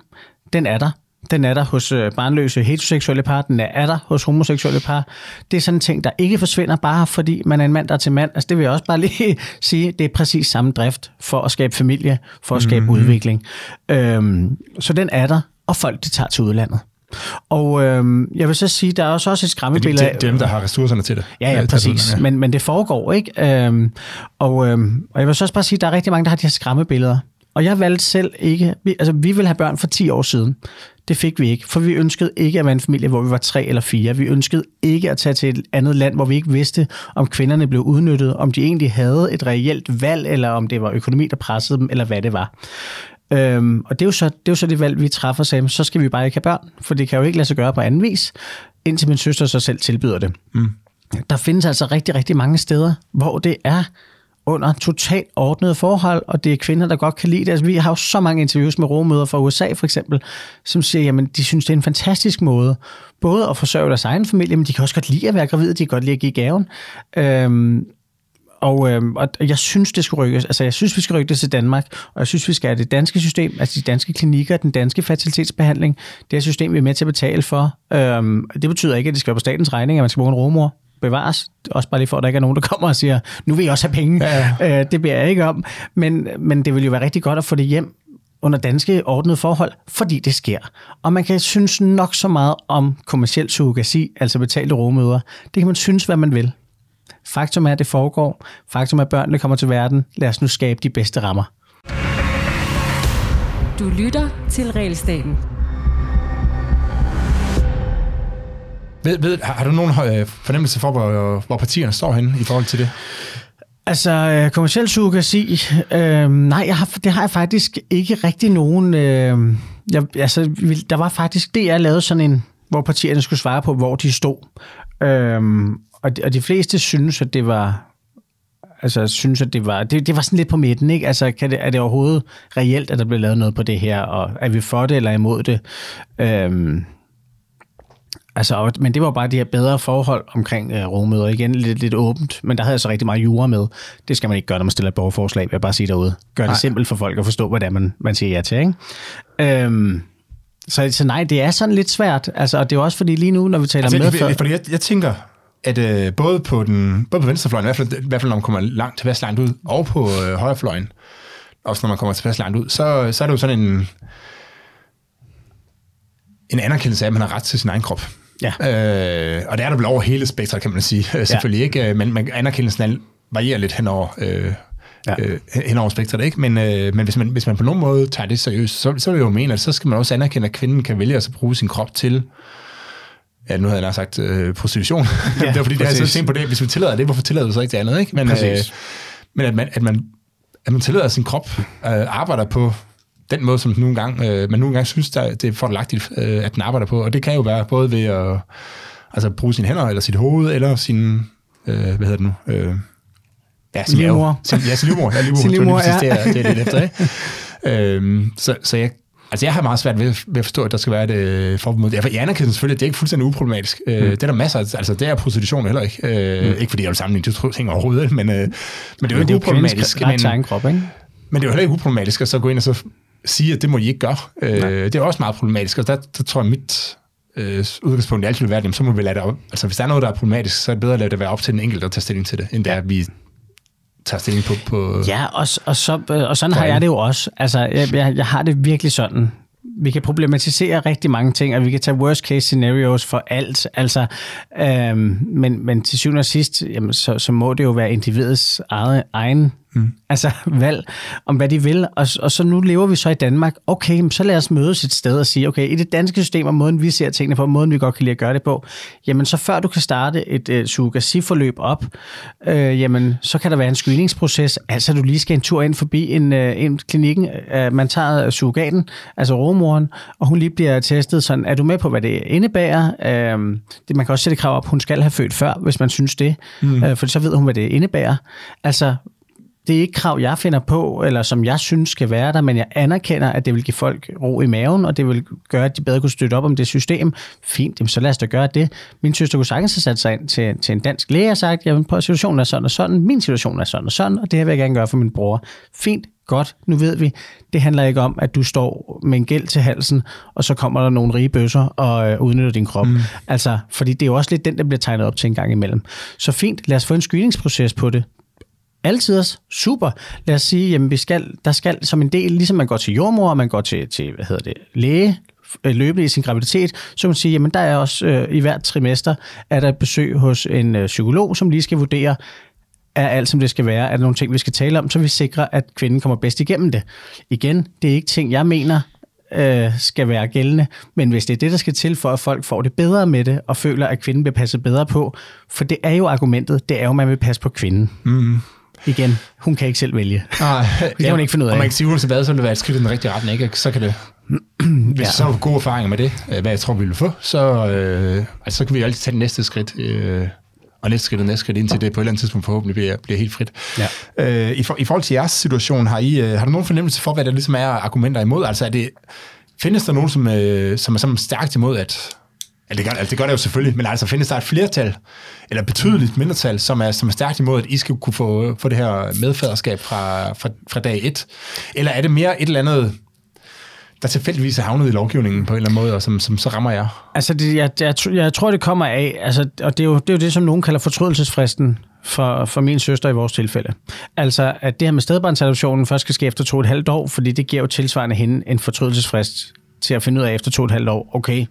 den er der. Den er der hos øh, barnløse heteroseksuelle par, den er der hos homoseksuelle par. Det er sådan en ting, der ikke forsvinder bare fordi man er en mand, der er til mand. Altså det vil jeg også bare lige sige, det er præcis samme drift for at skabe familie, for at skabe mm-hmm. udvikling. Øhm, så den er der, og folk de tager til udlandet. Og øhm, jeg vil så sige, der er også, også et skræmmebillede af... Det er dem, der har ressourcerne til det. Ja, ja, præcis. Ja. Men, men det foregår, ikke? Øhm, og, øhm, og jeg vil så også bare sige, der er rigtig mange, der har de her skræmmebilleder. Og jeg valgte selv ikke... Vi, altså, vi ville have børn for 10 år siden. Det fik vi ikke, for vi ønskede ikke at være en familie, hvor vi var tre eller fire. Vi ønskede ikke at tage til et andet land, hvor vi ikke vidste, om kvinderne blev udnyttet, om de egentlig havde et reelt valg, eller om det var økonomi, der pressede dem, eller hvad det var. Øhm, og det er, jo så, det er jo så det valg, vi træffer, sagde, så skal vi bare ikke have børn, for det kan jo ikke lade sig gøre på anden vis, indtil min søster så selv tilbyder det. Mm. Der findes altså rigtig, rigtig mange steder, hvor det er under totalt ordnede forhold, og det er kvinder, der godt kan lide det. Altså, vi har jo så mange interviews med råmøder fra USA for eksempel, som siger, jamen de synes, det er en fantastisk måde, både at forsørge deres egen familie, men de kan også godt lide at være gravide, de kan godt lide at give gaven. Øhm, og, øhm, og jeg synes, det skal rykkes. Altså, jeg synes, vi skal rykke det til Danmark, og jeg synes, vi skal have det danske system, altså de danske klinikker, den danske fertilitetsbehandling, det er system, vi er med til at betale for. Øhm, det betyder ikke, at det skal være på statens regning, at man skal bruge en rumor bevares. Også bare lige for, at der ikke er nogen, der kommer og siger, nu vil jeg også have penge. Ja, ja. Øh, det beder jeg ikke om. Men, men det vil jo være rigtig godt at få det hjem under danske ordnede forhold, fordi det sker. Og man kan synes nok så meget om kommersiel surrogasi, altså betalte råmøder. Det kan man synes, hvad man vil. Faktum er, at det foregår. Faktum er, at børnene kommer til verden. Lad os nu skabe de bedste rammer. Du lytter til Realstaten. Ved, ved, har du nogen øh, fornemmelse for, hvor, øh, hvor partierne står henne i forhold til det? Altså, øh, kommersiel surrogasi, øh, nej, jeg har, det har jeg faktisk ikke rigtig nogen... Øh, jeg, altså, der var faktisk det, jeg lavede sådan en, hvor partierne skulle svare på, hvor de stod. Øh, og, de, og de fleste synes, at det var altså synes, at det var, det, det var sådan lidt på midten, ikke? Altså, kan det, er det overhovedet reelt, at der bliver lavet noget på det her, og er vi for det eller imod det? Øhm, Altså, men det var bare de her bedre forhold omkring øh, rummøder. Igen lidt, lidt åbent, men der havde jeg så rigtig meget jura med. Det skal man ikke gøre, når man stiller et borgerforslag, vil jeg bare sige derude. Gør det nej. simpelt for folk at forstå, hvad det er, man, man siger ja til. Ikke? Øhm, så, så nej, det er sådan lidt svært. Altså, og det er også fordi lige nu, når vi taler altså, med... For... Fordi jeg, jeg tænker, at øh, både, på den, både på venstrefløjen, i hvert, fald, i hvert fald når man kommer langt til Vestland ud, og på øh, højrefløjen, også når man kommer til Vestland ud, så, så er det jo sådan en, en anerkendelse af, at man har ret til sin egen krop. Ja. Øh, og det er der vel over hele spektret, kan man sige. Ja. Selvfølgelig ikke, men man, anerkendelsen varierer lidt henover, øh, ja. øh, henover spektret, ikke? Men, øh, men hvis, man, hvis man på nogen måde tager det seriøst, så, så vil jeg jo mene, at så skal man også anerkende, at kvinden kan vælge at bruge sin krop til Ja, nu havde jeg sagt øh, prostitution. Ja, det var fordi, det er så tænkt på det. Hvis vi tillader det, hvorfor tillader vi så ikke det andet? Ikke? Men, øh, men at man, at man, at man tillader sin krop, øh, arbejder på den måde, som nogle gang, øh, man nogle gange synes, der, det er fordelagtigt, øh, at den arbejder på. Og det kan jo være både ved at altså, bruge sine hænder, eller sit hoved, eller sin, øh, hvad hedder det nu? Øh, ja, sin livmor. Sin, ja, sin livmor. Ja, livmor, sin livmor, ja. Det er, det er lidt efter, ikke? øhm, så, så jeg, Altså, jeg har meget svært ved, ved at forstå, at der skal være et øh, forbud mod det. Jeg anerkender selvfølgelig, at det er ikke fuldstændig uproblematisk. Øh, mm. Det er der masser af, altså det er prostitution heller ikke. Øh, mm. Ikke fordi jeg vil sammenligne de ting overhovedet, men, øh, men det er jo ikke uproblematisk. Men, krop, ikke? men det er jo heller ikke uproblematisk at så gå ind og så sige, at det må I ikke gøre. Øh, Det er også meget problematisk, og der, der tror jeg, mit øh, udgangspunkt altid vil være, jamen, så må vi lade det op. Altså, hvis der er noget, der er problematisk, så er det bedre at lade det være op til den enkelte at tage stilling til det, end det er, at vi tager stilling på... på Ja, og, og, så, og sådan har jeg det jo også. Altså, jeg, jeg, jeg har det virkelig sådan. Vi kan problematisere rigtig mange ting, og vi kan tage worst case scenarios for alt. Altså, øhm, men, men til syvende og sidst, jamen, så, så må det jo være individets eget, egen mm. altså, valg om, hvad de vil. Og, og så nu lever vi så i Danmark. Okay, så lad os mødes et sted og sige, okay, i det danske system og måden, vi ser tingene på, måden, vi godt kan lide at gøre det på, jamen så før du kan starte et uh, surrogasi-forløb op, øh, jamen så kan der være en screeningsproces, altså du lige skal en tur ind forbi en, uh, en klinikken, uh, man tager surrogaten, altså romoren, og hun lige bliver testet sådan, er du med på, hvad det indebærer? Uh, det, man kan også sætte krav op, hun skal have født før, hvis man synes det, mm. uh, for så ved hun, hvad det indebærer. Altså, det er ikke krav, jeg finder på, eller som jeg synes skal være der, men jeg anerkender, at det vil give folk ro i maven, og det vil gøre, at de bedre kunne støtte op om det system. Fint, jamen så lad os da gøre det. Min søster kunne sagtens have sat sig ind til, til en dansk læge og sagt, jamen på situationen er sådan og sådan, min situation er sådan og sådan, og det her vil jeg gerne gøre for min bror. Fint, godt, nu ved vi, det handler ikke om, at du står med en gæld til halsen, og så kommer der nogle rige bøsser og øh, udnytter din krop. Mm. Altså, fordi det er jo også lidt den, der bliver tegnet op til en gang imellem. Så fint, lad os få en screeningsproces på det altid super. Lad os sige, jamen vi skal, der skal som en del, ligesom man går til jordmor, man går til, til hvad hedder det, læge, øh, løbende i sin graviditet, så kan man sige, jamen der er også øh, i hvert trimester, er der et besøg hos en øh, psykolog, som lige skal vurdere, er alt, som det skal være? Er der nogle ting, vi skal tale om, så vi sikrer, at kvinden kommer bedst igennem det? Igen, det er ikke ting, jeg mener øh, skal være gældende, men hvis det er det, der skal til for, at folk får det bedre med det, og føler, at kvinden bliver passet bedre på, for det er jo argumentet, det er jo, at man vil passe på kvinden. Mm. Igen, hun kan ikke selv vælge. Nej, det kan ja, hun ikke finde ud af. Og man kan sige, uanset hvad, så vil det være et skridt i den rigtige retning, ikke? Så kan det hvis ja. så har gode erfaringer med det, øh, hvad jeg tror, vi vil få, så, øh, altså, så kan vi altid tage det næste skridt, øh, og næste skridt og næste skridt, indtil det på et eller andet tidspunkt forhåbentlig bliver, bliver helt frit. Ja. Øh, i, for, I forhold til jeres situation, har, I, øh, har du nogen fornemmelse for, hvad der ligesom er argumenter imod? Altså er det, findes der nogen, som, øh, som er som stærkt imod, at Ja, det gør, altså, det gør det jo selvfølgelig, men altså findes der et flertal, eller betydeligt mindretal, som er, som er stærkt imod, at I skal kunne få, få det her medfaderskab fra, fra, fra dag et? Eller er det mere et eller andet, der tilfældigvis er havnet i lovgivningen på en eller anden måde, og som, som så rammer jer? Altså, det, jeg, jeg, jeg tror, det kommer af, altså, og det er, jo, det er jo det, som nogen kalder fortrydelsesfristen for, for min søster i vores tilfælde. Altså, at det her med stedbarnsadoptionen først skal ske efter to og et halvt år, fordi det giver jo tilsvarende hende en fortrydelsesfrist til at finde ud af efter to og et halvt år, okay,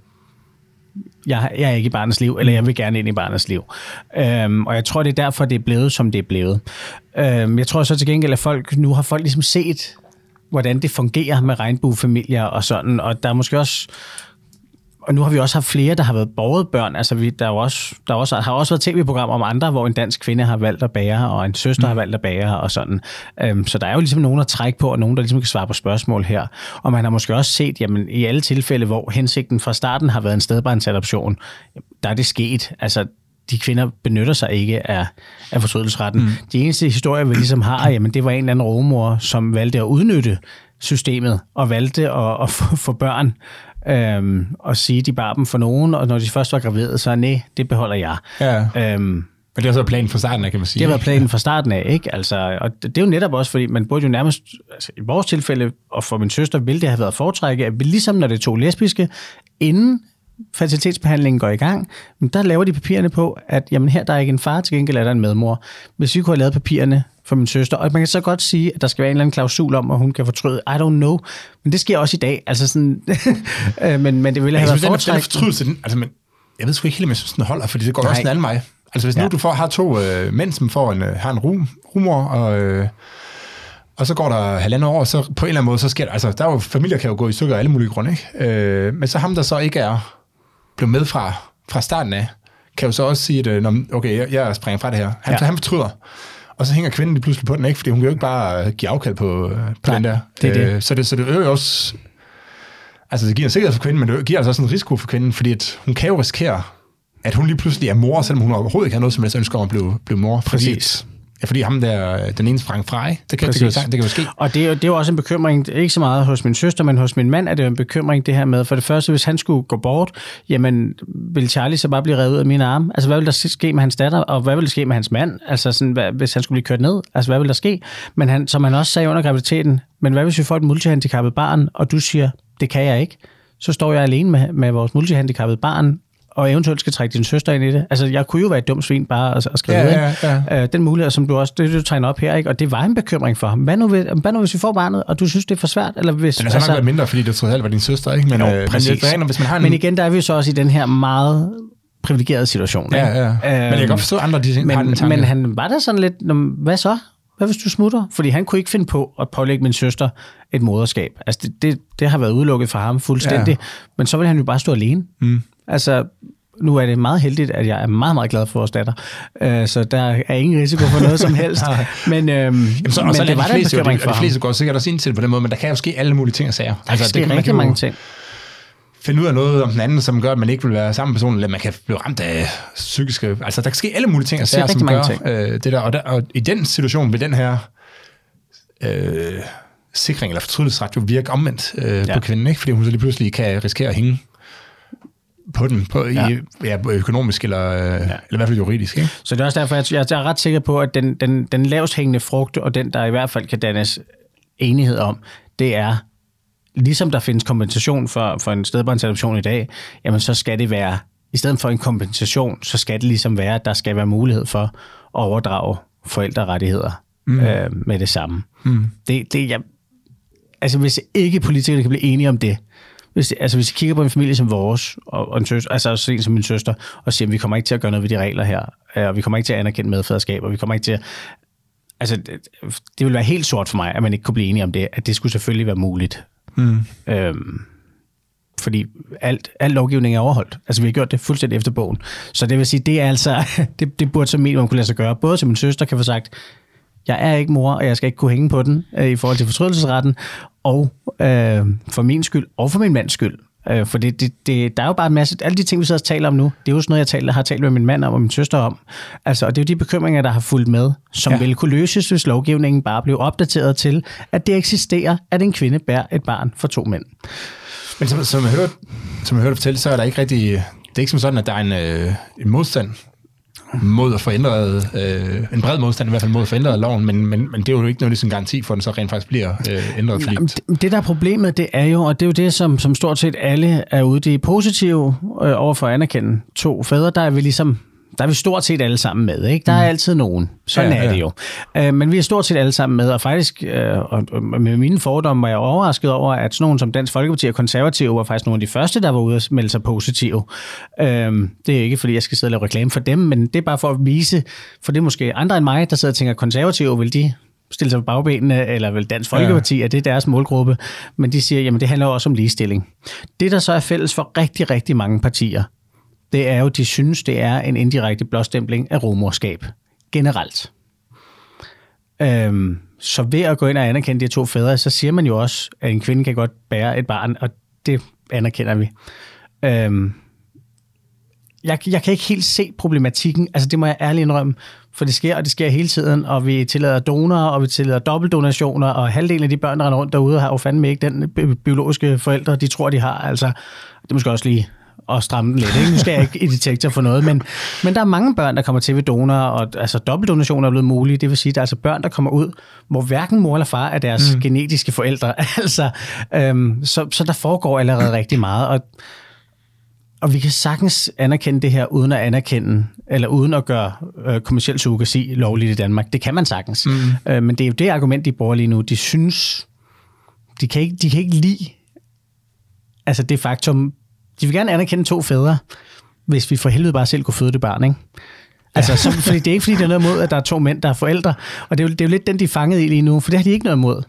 jeg, jeg er ikke i barnets liv, eller jeg vil gerne ind i barnets liv. Øhm, og jeg tror, det er derfor, det er blevet, som det er blevet. Øhm, jeg tror så til gengæld, at folk nu har folk ligesom set, hvordan det fungerer med regnbuefamilier og sådan, og der er måske også og nu har vi også haft flere, der har været borget børn. Altså, vi, der, er også, der er også, har også været tv-programmer om andre, hvor en dansk kvinde har valgt at bære, og en søster mm. har valgt at bære, og sådan. Øhm, så der er jo ligesom nogen at trække på, og nogen, der ligesom kan svare på spørgsmål her. Og man har måske også set, jamen, i alle tilfælde, hvor hensigten fra starten har været en stedbarnsadoption, der er det sket. Altså, de kvinder benytter sig ikke af, af fortrydelsesretten. Mm. De eneste historier, vi ligesom har, jamen, det var en eller anden romor, som valgte at udnytte systemet og valgte at, at få, få børn øhm, og sige, at de bar dem for nogen, og når de først var gravide, så nej, det beholder jeg. Ja. Øhm, men det var så planen fra starten af, kan man sige. Det var planen fra starten af, ikke? Altså, og det er jo netop også, fordi man burde jo nærmest, altså i vores tilfælde, og for min søster, ville det have været foretrækket, at vi ligesom når det to lesbiske, inden fertilitetsbehandlingen går i gang, men der laver de papirerne på, at jamen her der er ikke en far, til gengæld er der en medmor. Hvis vi kunne have lavet papirerne for min søster, og man kan så godt sige, at der skal være en eller anden klausul om, at hun kan fortryde. I don't know. Men det sker også i dag. Altså sådan, øh, men, men det ville have været foretrækket. fortrydelse, den, altså, men, jeg ved sgu ikke helt, om jeg synes, den holder, fordi det går Nej. også en anden vej. Altså hvis nu ja. du får, har to øh, mænd, som får en, øh, har en rum, rumor, og, øh, og så går der halvandet år, så på en eller anden måde, så sker der, altså der er jo, familier kan jo gå i stykker af alle mulige grunde, ikke? Øh, men så ham, der så ikke er blevet med fra, fra starten af, kan jo så også sige, at øh, okay, jeg, jeg springer fra det her. Han, ja. han fortryder. Og så hænger kvinden lige pludselig på den, ikke? Fordi hun kan jo ikke bare give afkald på, øh, på Nej, den der. Det er det. Øh, så, det, så det øger jo også... Altså, det giver en sikkerhed for kvinden, men det giver altså også en risiko for kvinden, fordi at hun kan jo risikere, at hun lige pludselig er mor, selvom hun overhovedet ikke har noget som helst ønsker om at blive, blive mor. Præcis. Fordi Ja, fordi ham der, den ene sprang fra, ikke? Det kan, det, kan, det kan jo ske. Og det er, det er jo også en bekymring, ikke så meget hos min søster, men hos min mand er det jo en bekymring, det her med, for det første, hvis han skulle gå bort, jamen, vil Charlie så bare blive revet ud af mine arme? Altså, hvad vil der ske med hans datter, og hvad vil der ske med hans mand? Altså, sådan, hvad, hvis han skulle blive kørt ned? Altså, hvad vil der ske? Men han, som han også sagde under graviditeten, men hvad hvis vi får et multihandicappet barn, og du siger, det kan jeg ikke? så står jeg alene med, med vores multihandicappede barn, og eventuelt skal trække din søster ind i det. Altså, jeg kunne jo være et dumt svin bare at, at skrive Ja, ja, ja. Øh, den mulighed, som du også det, du tegner op her, ikke? og det var en bekymring for ham. Hvad nu, hvis, hvad nu, hvis vi får barnet, og du synes, det er for svært? Eller hvis, Den er så nok været mindre, fordi det trods alt var din søster, ikke? Men, Jo, øh, præcis. Men, hvis man har en... Men igen, der er vi så også i den her meget privilegerede situation. ja, ikke? ja. Men jeg kan Øhm, godt forstå, andre de har en men, tanke. men han var der sådan lidt, "Nå, men hvad så? Hvad hvis du smutter? Fordi han kunne ikke finde på at pålægge min søster et moderskab. Altså det, det, det har været udelukket for ham fuldstændig. Ja. Men så vil han jo bare stå alene. Mm. Altså, nu er det meget heldigt, at jeg er meget, meget glad for vores datter. Øh, så der er ingen risiko for noget som helst. Men, øhm, Jamen, så, men og så det det var de en fleste, jo, bekymring for og de ham. fleste går sikkert også ind til det på den måde, men der kan jo ske alle mulige ting og sager. Altså, det, det kan- er man rigtig kan mange ting. finde ud af noget om den anden, som gør, at man ikke vil være sammen med personen, eller man kan blive ramt af psykiske... Altså, der kan ske alle mulige ting og sager, som gør mange øh, det der. Og, der. og i den situation vil den her øh, sikring eller fortrydelsesret jo virke omvendt øh. Ja. på kvinden, ikke? Fordi hun så lige pludselig kan risikere at hænge på den, på, ja. i, ja, økonomisk eller, øh, ja. eller i hvert fald juridisk. Ikke? Så det er også derfor, jeg jeg er ret sikker på, at den, den, den lavest hængende frugt, og den, der i hvert fald kan dannes enighed om, det er, ligesom der findes kompensation for, for en stedbåndsadoption i dag, jamen så skal det være, i stedet for en kompensation, så skal det ligesom være, at der skal være mulighed for at overdrage forældrerettigheder mm. øh, med det samme. Mm. Det, det, jeg, altså hvis ikke politikerne kan blive enige om det, hvis, altså hvis vi kigger på en familie som vores, og, og en søster, altså så en som min søster, og siger, at vi kommer ikke til at gøre noget ved de regler her, øh, og vi kommer ikke til at anerkende medfaderskab, og vi kommer ikke til at... Altså, det, det ville være helt sort for mig, at man ikke kunne blive enige om det, at det skulle selvfølgelig være muligt. Mm. Øhm, fordi alt, al lovgivning er overholdt. Altså, vi har gjort det fuldstændig efter bogen. Så det vil sige, det er altså, det, det burde som minimum kunne lade sig gøre. Både som min søster kan få sagt, jeg er ikke mor, og jeg skal ikke kunne hænge på den øh, i forhold til fortrydelsesretten, og øh, for min skyld, og for min mands skyld. Øh, for det, det, det, der er jo bare en masse, alle de ting, vi sidder og taler om nu, det er jo sådan noget, jeg taler, har talt med min mand om og min søster om. Altså, og det er jo de bekymringer, der har fulgt med, som Ja. ville kunne løses, hvis lovgivningen bare blev opdateret til, at det eksisterer, at en kvinde bærer et barn for to mænd. Men som, som, jeg hørte, som jeg hørte fortælle, så er der ikke rigtig... Det er ikke som sådan, at der er en, øh, en modstand mod at få ændret, øh, en bred modstand i hvert fald mod at få ændret loven, men, men, men det er jo ikke noget en garanti for, at den så rent faktisk bliver øh, ændret. Fordi, det, det der er problemet, det er jo, og det er jo det, som, som stort set alle er ude i positive øh, over for at anerkende to fædre, der er vi ligesom der er vi stort set alle sammen med. Ikke? Der er altid nogen. Sådan Ja, er det jo. Øh, men vi er stort set alle sammen med, og faktisk øh, og, og med mine fordomme var jeg overrasket over, at sådan nogen som Dansk Folkeparti og Konservative var faktisk nogle af de første, der var ude at melde sig positive. Øh, det er ikke, fordi jeg skal sidde og lave reklame for dem, men det er bare for at vise, for det er måske andre end mig, der sidder og tænker, konservative, vil de stille sig på bagbenene, eller vil Dansk Folkeparti, ja. er det deres målgruppe, men de siger, jamen det handler også om ligestilling. Det, der så er fælles for rigtig, rigtig mange partier, det er jo, de synes, det er en indirekte blåstempling af romorskab Generelt. Øhm, så ved at gå ind og anerkende de to fædre, så siger man jo også, at en kvinde kan godt bære et barn, og det anerkender vi. Øhm, jeg, jeg kan ikke helt se problematikken, altså det må jeg ærligt indrømme, for det sker, og det sker hele tiden, og vi tillader donorer, og vi tillader dobbeltdonationer, og halvdelen af de børn, der render rundt derude, har jo fandme ikke den biologiske forældre, de tror, de har. Altså, det er måske også lige at stramme den lidt. Ikke? Nu skal jeg ikke i detektor for noget, men, men der er mange børn, der kommer til ved donorer, og altså dobbeltdonationer er blevet mulige. Det vil sige, at der er altså børn, der kommer ud, hvor hverken mor eller far er deres mm. genetiske forældre. altså, øhm, så, så der foregår allerede rigtig meget, og og vi kan sagtens anerkende det her, uden at anerkende, eller uden at gøre øh, kommersiel surrogasi lovligt i Danmark. Det kan man sagtens. Mm. Øh, men det er jo det argument, de bruger lige nu. De synes, de kan ikke, de kan ikke lide altså det faktum, de vil gerne anerkende to fædre, hvis vi for helvede bare selv kunne føde det barn, ikke? Altså, så, fordi det er ikke fordi, det er noget imod, at der er to mænd, der er forældre. Og det er, jo, det er jo lidt den, de er fanget i lige nu, for det har de ikke noget imod.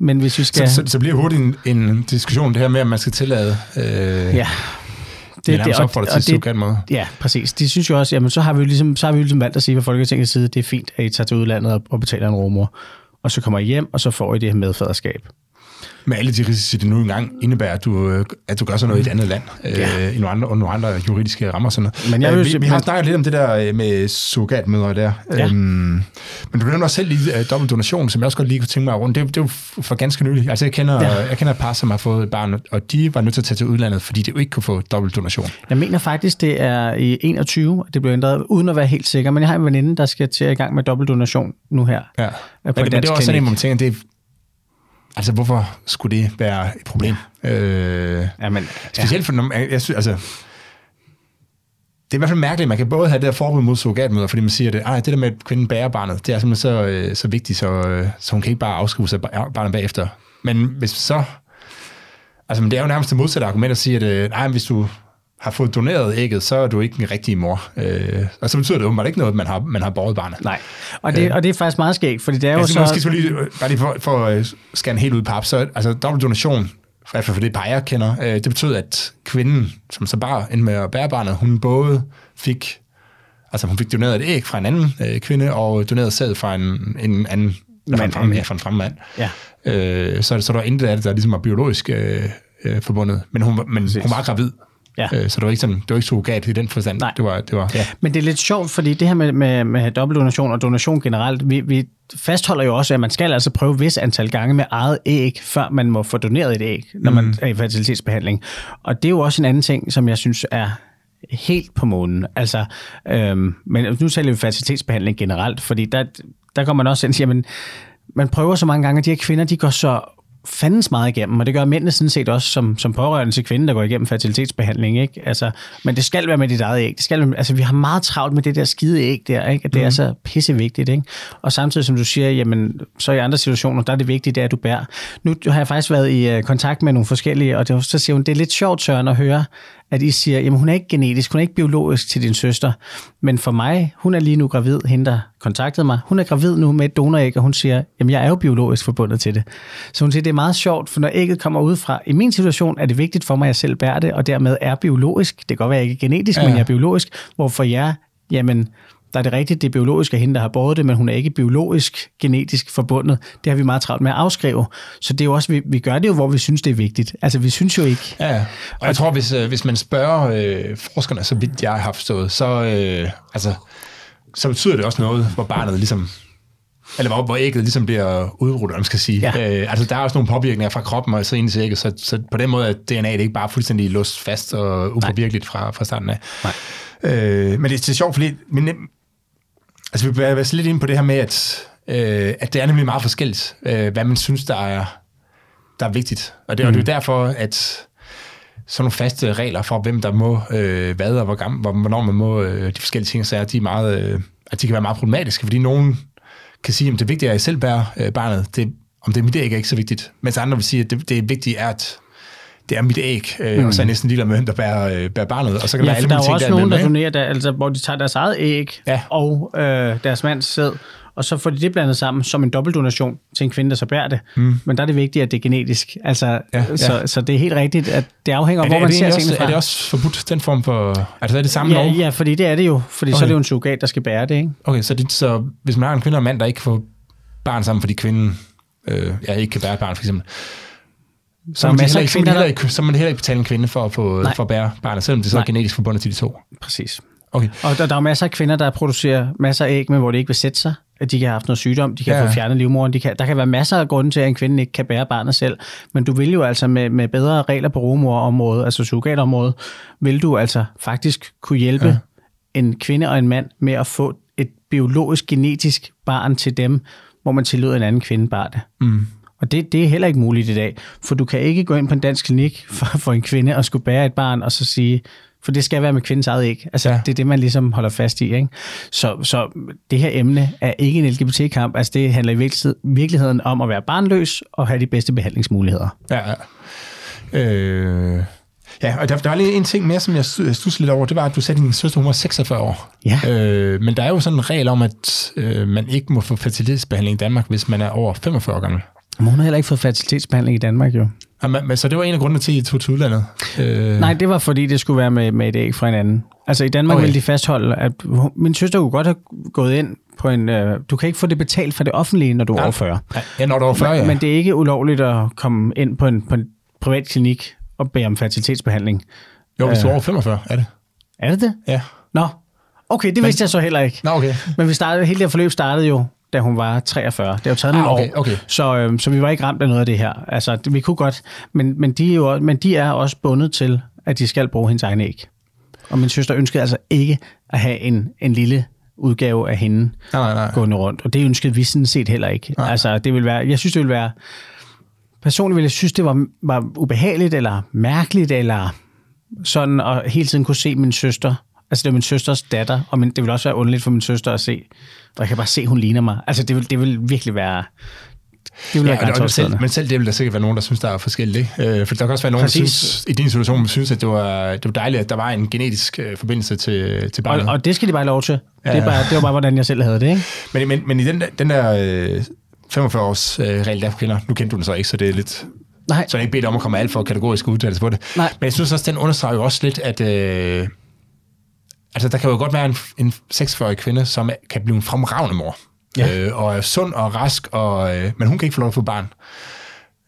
Men hvis vi så, skal... så, så bliver hurtigt en, en diskussion, det her med, at man skal tillade... Øh, ja. Det, det, nærmest opfordrer til surrogatmøder. Ja, præcis. De synes jo også, jamen så har vi jo ligesom, så har vi jo ligesom valgt at sige fra Folketingets side, det er fint, at I tager til udlandet og, og betaler en rumor. Og så kommer I hjem, og så får I det her medfaderskab. Med alle de risici, det nu engang indebærer, at du, øh, at du gør sådan noget i et andet land, ja. øh, i nogle andre, nogle andre juridiske rammer. Sådan noget. Men jeg øh, vi, vi har snakket lidt om det der øh, med surrogatmødre der. Ja. Øhm, men du nævner også selv lige uh, dobbeltdonation, som jeg også godt lige kunne tænke mig rundt. Det, det er jo for ganske nylig. Altså jeg kender, ja. jeg kender et par, som har fået et barn, og de var nødt til at tage til udlandet, fordi de jo ikke kunne få dobbeltdonation. Jeg mener faktisk, det er i 21, at det blev ændret, uden at være helt sikker. Men jeg har en veninde, der skal til i gang med dobbeltdonation nu her. Ja. Men, en men det er også sådan en, man tænker, det altså, hvorfor skulle det være et problem? Øh, Jamen, specielt for, når, jeg synes, altså, det er i hvert fald mærkeligt, at man kan både have det der forbud mod surrogatmøder, fordi man siger, at det der med, at kvinden bærer barnet, det er simpelthen så, øh, så vigtigt, så, øh, så hun kan ikke bare afskrive sig barnet bagefter. Men hvis så... Altså, men det er jo nærmest det modsatte argument at sige, at øh, nej, hvis du har fået doneret ægget, så er du ikke en rigtig mor. Øh, og så betyder det åbenbart ikke noget, at man har, man har båret barnet. Nej, og det, øh, og det er faktisk meget skægt, fordi det er jo så... Måske så lige, bare lige for, for at scanne helt ud på pap, så altså dobbelt donation, i hvert fald for det par jeg kender, øh, det betød, at kvinden, som så bare endte med at bære barnet, hun både fik, altså hun fik doneret et æg fra en anden øh, kvinde, og doneret sæd fra en, en anden, mand, fra, en ja, fra en frem mand. Ja. Øh, så, så der var intet af det, der ligesom var biologisk øh, øh, forbundet. Men hun, men hun var gravid, Ja. Øh, så det var ikke sådan, det var ikke surrogat i den forstand. Nej. Det var, det var, ja. Men det er lidt sjovt, fordi det her med, med, med dobbeltdonation og donation generelt, vi, vi fastholder jo også, at man skal altså prøve vis antal gange med eget æg, før man må få doneret et æg, når man mm. er i fertilitetsbehandling. Og det er jo også en anden ting, som jeg synes er helt på månen. Altså, øhm, men nu taler vi fertilitetsbehandling generelt, fordi der, der går man også ind og siger, men man prøver så mange gange, at de her kvinder, de går så fandens meget igennem, og det gør mændene sådan set også som, som pårørende til kvinden, der går igennem fertilitetsbehandling. Ikke? Altså, men det skal være med dit eget æg. Det skal, altså, vi har meget travlt med det der skide æg der, ikke? at det mm. er så pissevigtigt. Ikke? Og samtidig, som du siger, jamen, så i andre situationer, der er det vigtigt, det er, at du bærer. Nu har jeg faktisk været i uh, kontakt med nogle forskellige, og det, så siger hun, det er lidt sjovt, Søren, at høre, at I siger, jamen hun er ikke genetisk, hun er ikke biologisk til din søster, men for mig, hun er lige nu gravid, hende der kontaktede mig, hun er gravid nu med et donoræg, og hun siger, jamen jeg er jo biologisk forbundet til det. Så hun siger, det er meget sjovt, for når ægget kommer ud fra, i min situation er det vigtigt for mig, at jeg selv bærer det, og dermed er biologisk. Det kan godt være, jeg ikke er genetisk, ja. men jeg er biologisk, hvorfor jer, jamen der er det rigtigt, det er biologisk af hende, der har båret det, men hun er ikke biologisk genetisk forbundet. Det har vi meget travlt med at afskrive. Så det er jo også, vi, vi gør det jo, hvor vi synes, det er vigtigt. Altså, vi synes jo ikke... Ja, og jeg tror, hvis, øh, hvis man spørger øh, forskerne, så vidt jeg har forstået, så, øh, altså, så betyder det også noget, hvor barnet ligesom eller hvor, hvor ægget ligesom bliver udryddet, man skal sige. Ja. Øh, altså, der er også nogle påvirkninger fra kroppen og så ind til ægget, så, så på den måde er DNA det ikke bare fuldstændig låst fast og upåvirkeligt fra, fra starten af. Nej. Øh, men det er sjovt, fordi men, Altså, vi os lidt ind på det her med, at, øh, at det er nemlig meget forskelligt, øh, hvad man synes, der er, der er vigtigt. Og det, mm. og det er jo derfor, at sådan nogle faste regler for, hvem der må øh, hvad, og hvor gammel, hvor, hvornår man må øh, de forskellige ting, så er de, meget, øh, at de kan være meget problematiske, fordi nogen kan sige, at det vigtige er, at jeg selv bærer øh, barnet. Det, om det er mit æg, er ikke så vigtigt. Mens andre vil sige, at det, det vigtige er, at det er mit æg, øh, mm. og så er jeg næsten lige med, der bærer, øh, bærer barnet, og så kan ja, der være der er også der nogen, der donerer, der, altså, hvor de tager deres eget æg ja. og øh, deres mands sæd, og så får de det blandet sammen som en dobbeltdonation til en kvinde, der så bærer det. Mm. Men der er det vigtigt, at det er genetisk. Altså, ja, ja. Så, så det er helt rigtigt, at det afhænger af, hvor man ser tingene fra. Er det også forbudt, den form for... Altså er det samme ja, lov? Ja, fordi det er det jo. Fordi okay. så er det jo en surrogat, der skal bære det, ikke? Okay, så, det, så hvis man har en kvinde og en mand, der ikke får barn sammen, fordi kvinden øh, ja, ikke kan bære barn, for eksempel, så man, heller ikke, så, man heller ikke, så man heller ikke betale en kvinde for at, få, for at bære barnet, selvom det så Nej. er genetisk forbundet til de to. Præcis. Okay. Og der, der er masser af kvinder, der producerer masser af æg, men hvor det ikke vil sætte sig. At de kan have haft noget sygdom, de kan ja. få fjernet livmoderen. De kan, der kan være masser af grunde til, at en kvinde ikke kan bære barnet selv. Men du vil jo altså med, med bedre regler på rumorområdet, altså surrogatområdet, vil du altså faktisk kunne hjælpe ja. en kvinde og en mand med at få et biologisk, genetisk barn til dem, hvor man tillod en anden kvinde bare det. Mm. Og det, det er heller ikke muligt i dag, for du kan ikke gå ind på en dansk klinik for, for en kvinde og skulle bære et barn og så sige, for det skal være med kvindens eget æg. Altså, ja. det er det, man ligesom holder fast i. Ikke? Så, så det her emne er ikke en LGBT-kamp. Altså, det handler i virkeligheden om at være barnløs og have de bedste behandlingsmuligheder. Ja, ja. Øh, ja og der, der var lige en ting mere, som jeg studsede lidt over. Det var, at du sagde, at din søster hun var 46 år. Ja. Øh, men der er jo sådan en regel om, at øh, man ikke må få fertilitetsbehandling i Danmark, hvis man er over 45 år gammel. Men hun har heller ikke fået fertilitetsbehandling i Danmark, jo. Ja, men, så det var en af grundene til, at I tog til udlandet? Øh... Nej, det var fordi, det skulle være med, med et æg fra en anden. Altså i Danmark okay. ville de fastholde, at min søster kunne godt have gået ind på en... Øh, du kan ikke få det betalt fra det offentlige, når du er over 40. Ja, når du er over 40, ja. Men det er ikke ulovligt at komme ind på en, på en privat klinik og bede om fertilitetsbehandling. Jo, hvis du er over 45, er det. Er det det? Ja. Nå, okay, det men, vidste jeg så heller ikke. Nå, okay. Men vi startede, hele det her forløb startede jo da hun var 43. Det har jo taget ah, nogle okay, år, okay. Så, øh, så vi var ikke ramt af noget af det her. Altså, det, vi kunne godt, men, men, de er jo, men de er også bundet til, at de skal bruge hendes egen æg. Og min søster ønskede altså ikke at have en, en lille udgave af hende nej, nej, nej. gående rundt. Og det ønskede vi sådan set heller ikke. Nej. Altså, det vil være, jeg synes, det vil være personligt ville jeg synes, det var, var ubehageligt, eller mærkeligt, eller sådan, at hele tiden kunne se min søster. Altså, det var min søsters datter, og min, det ville også være underligt for min søster at se. Og jeg kan bare se, hun ligner mig. Altså, det vil, det vil virkelig være... Det vil Ja, være og, og selv, men selv det vil der sikkert være nogen, der synes, der er forskelligt. Øh, for der kan også være nogen, der Præcis. synes, i din situation, der synes, at det var, det var dejligt, at der var en genetisk øh, forbindelse til, til Og, barnet. og det skal de bare have lov til. Ja. Det, er bare, det var bare, hvordan jeg selv havde det, ikke? Men, men, men i den der, den der øh, 45-års øh, regel, der er kvinder, nu kendte du den så ikke, så det er lidt... Nej, Så er jeg ikke bedt om at komme alt for kategorisk udtalelse på det. Nej. Men jeg synes også, den understreger jo også lidt, at... Øh, altså, der kan jo godt være en, en 46-årig kvinde, som kan blive en fremragende mor. Ja. Øh, og er sund og rask, og, øh, men hun kan ikke få lov at få barn.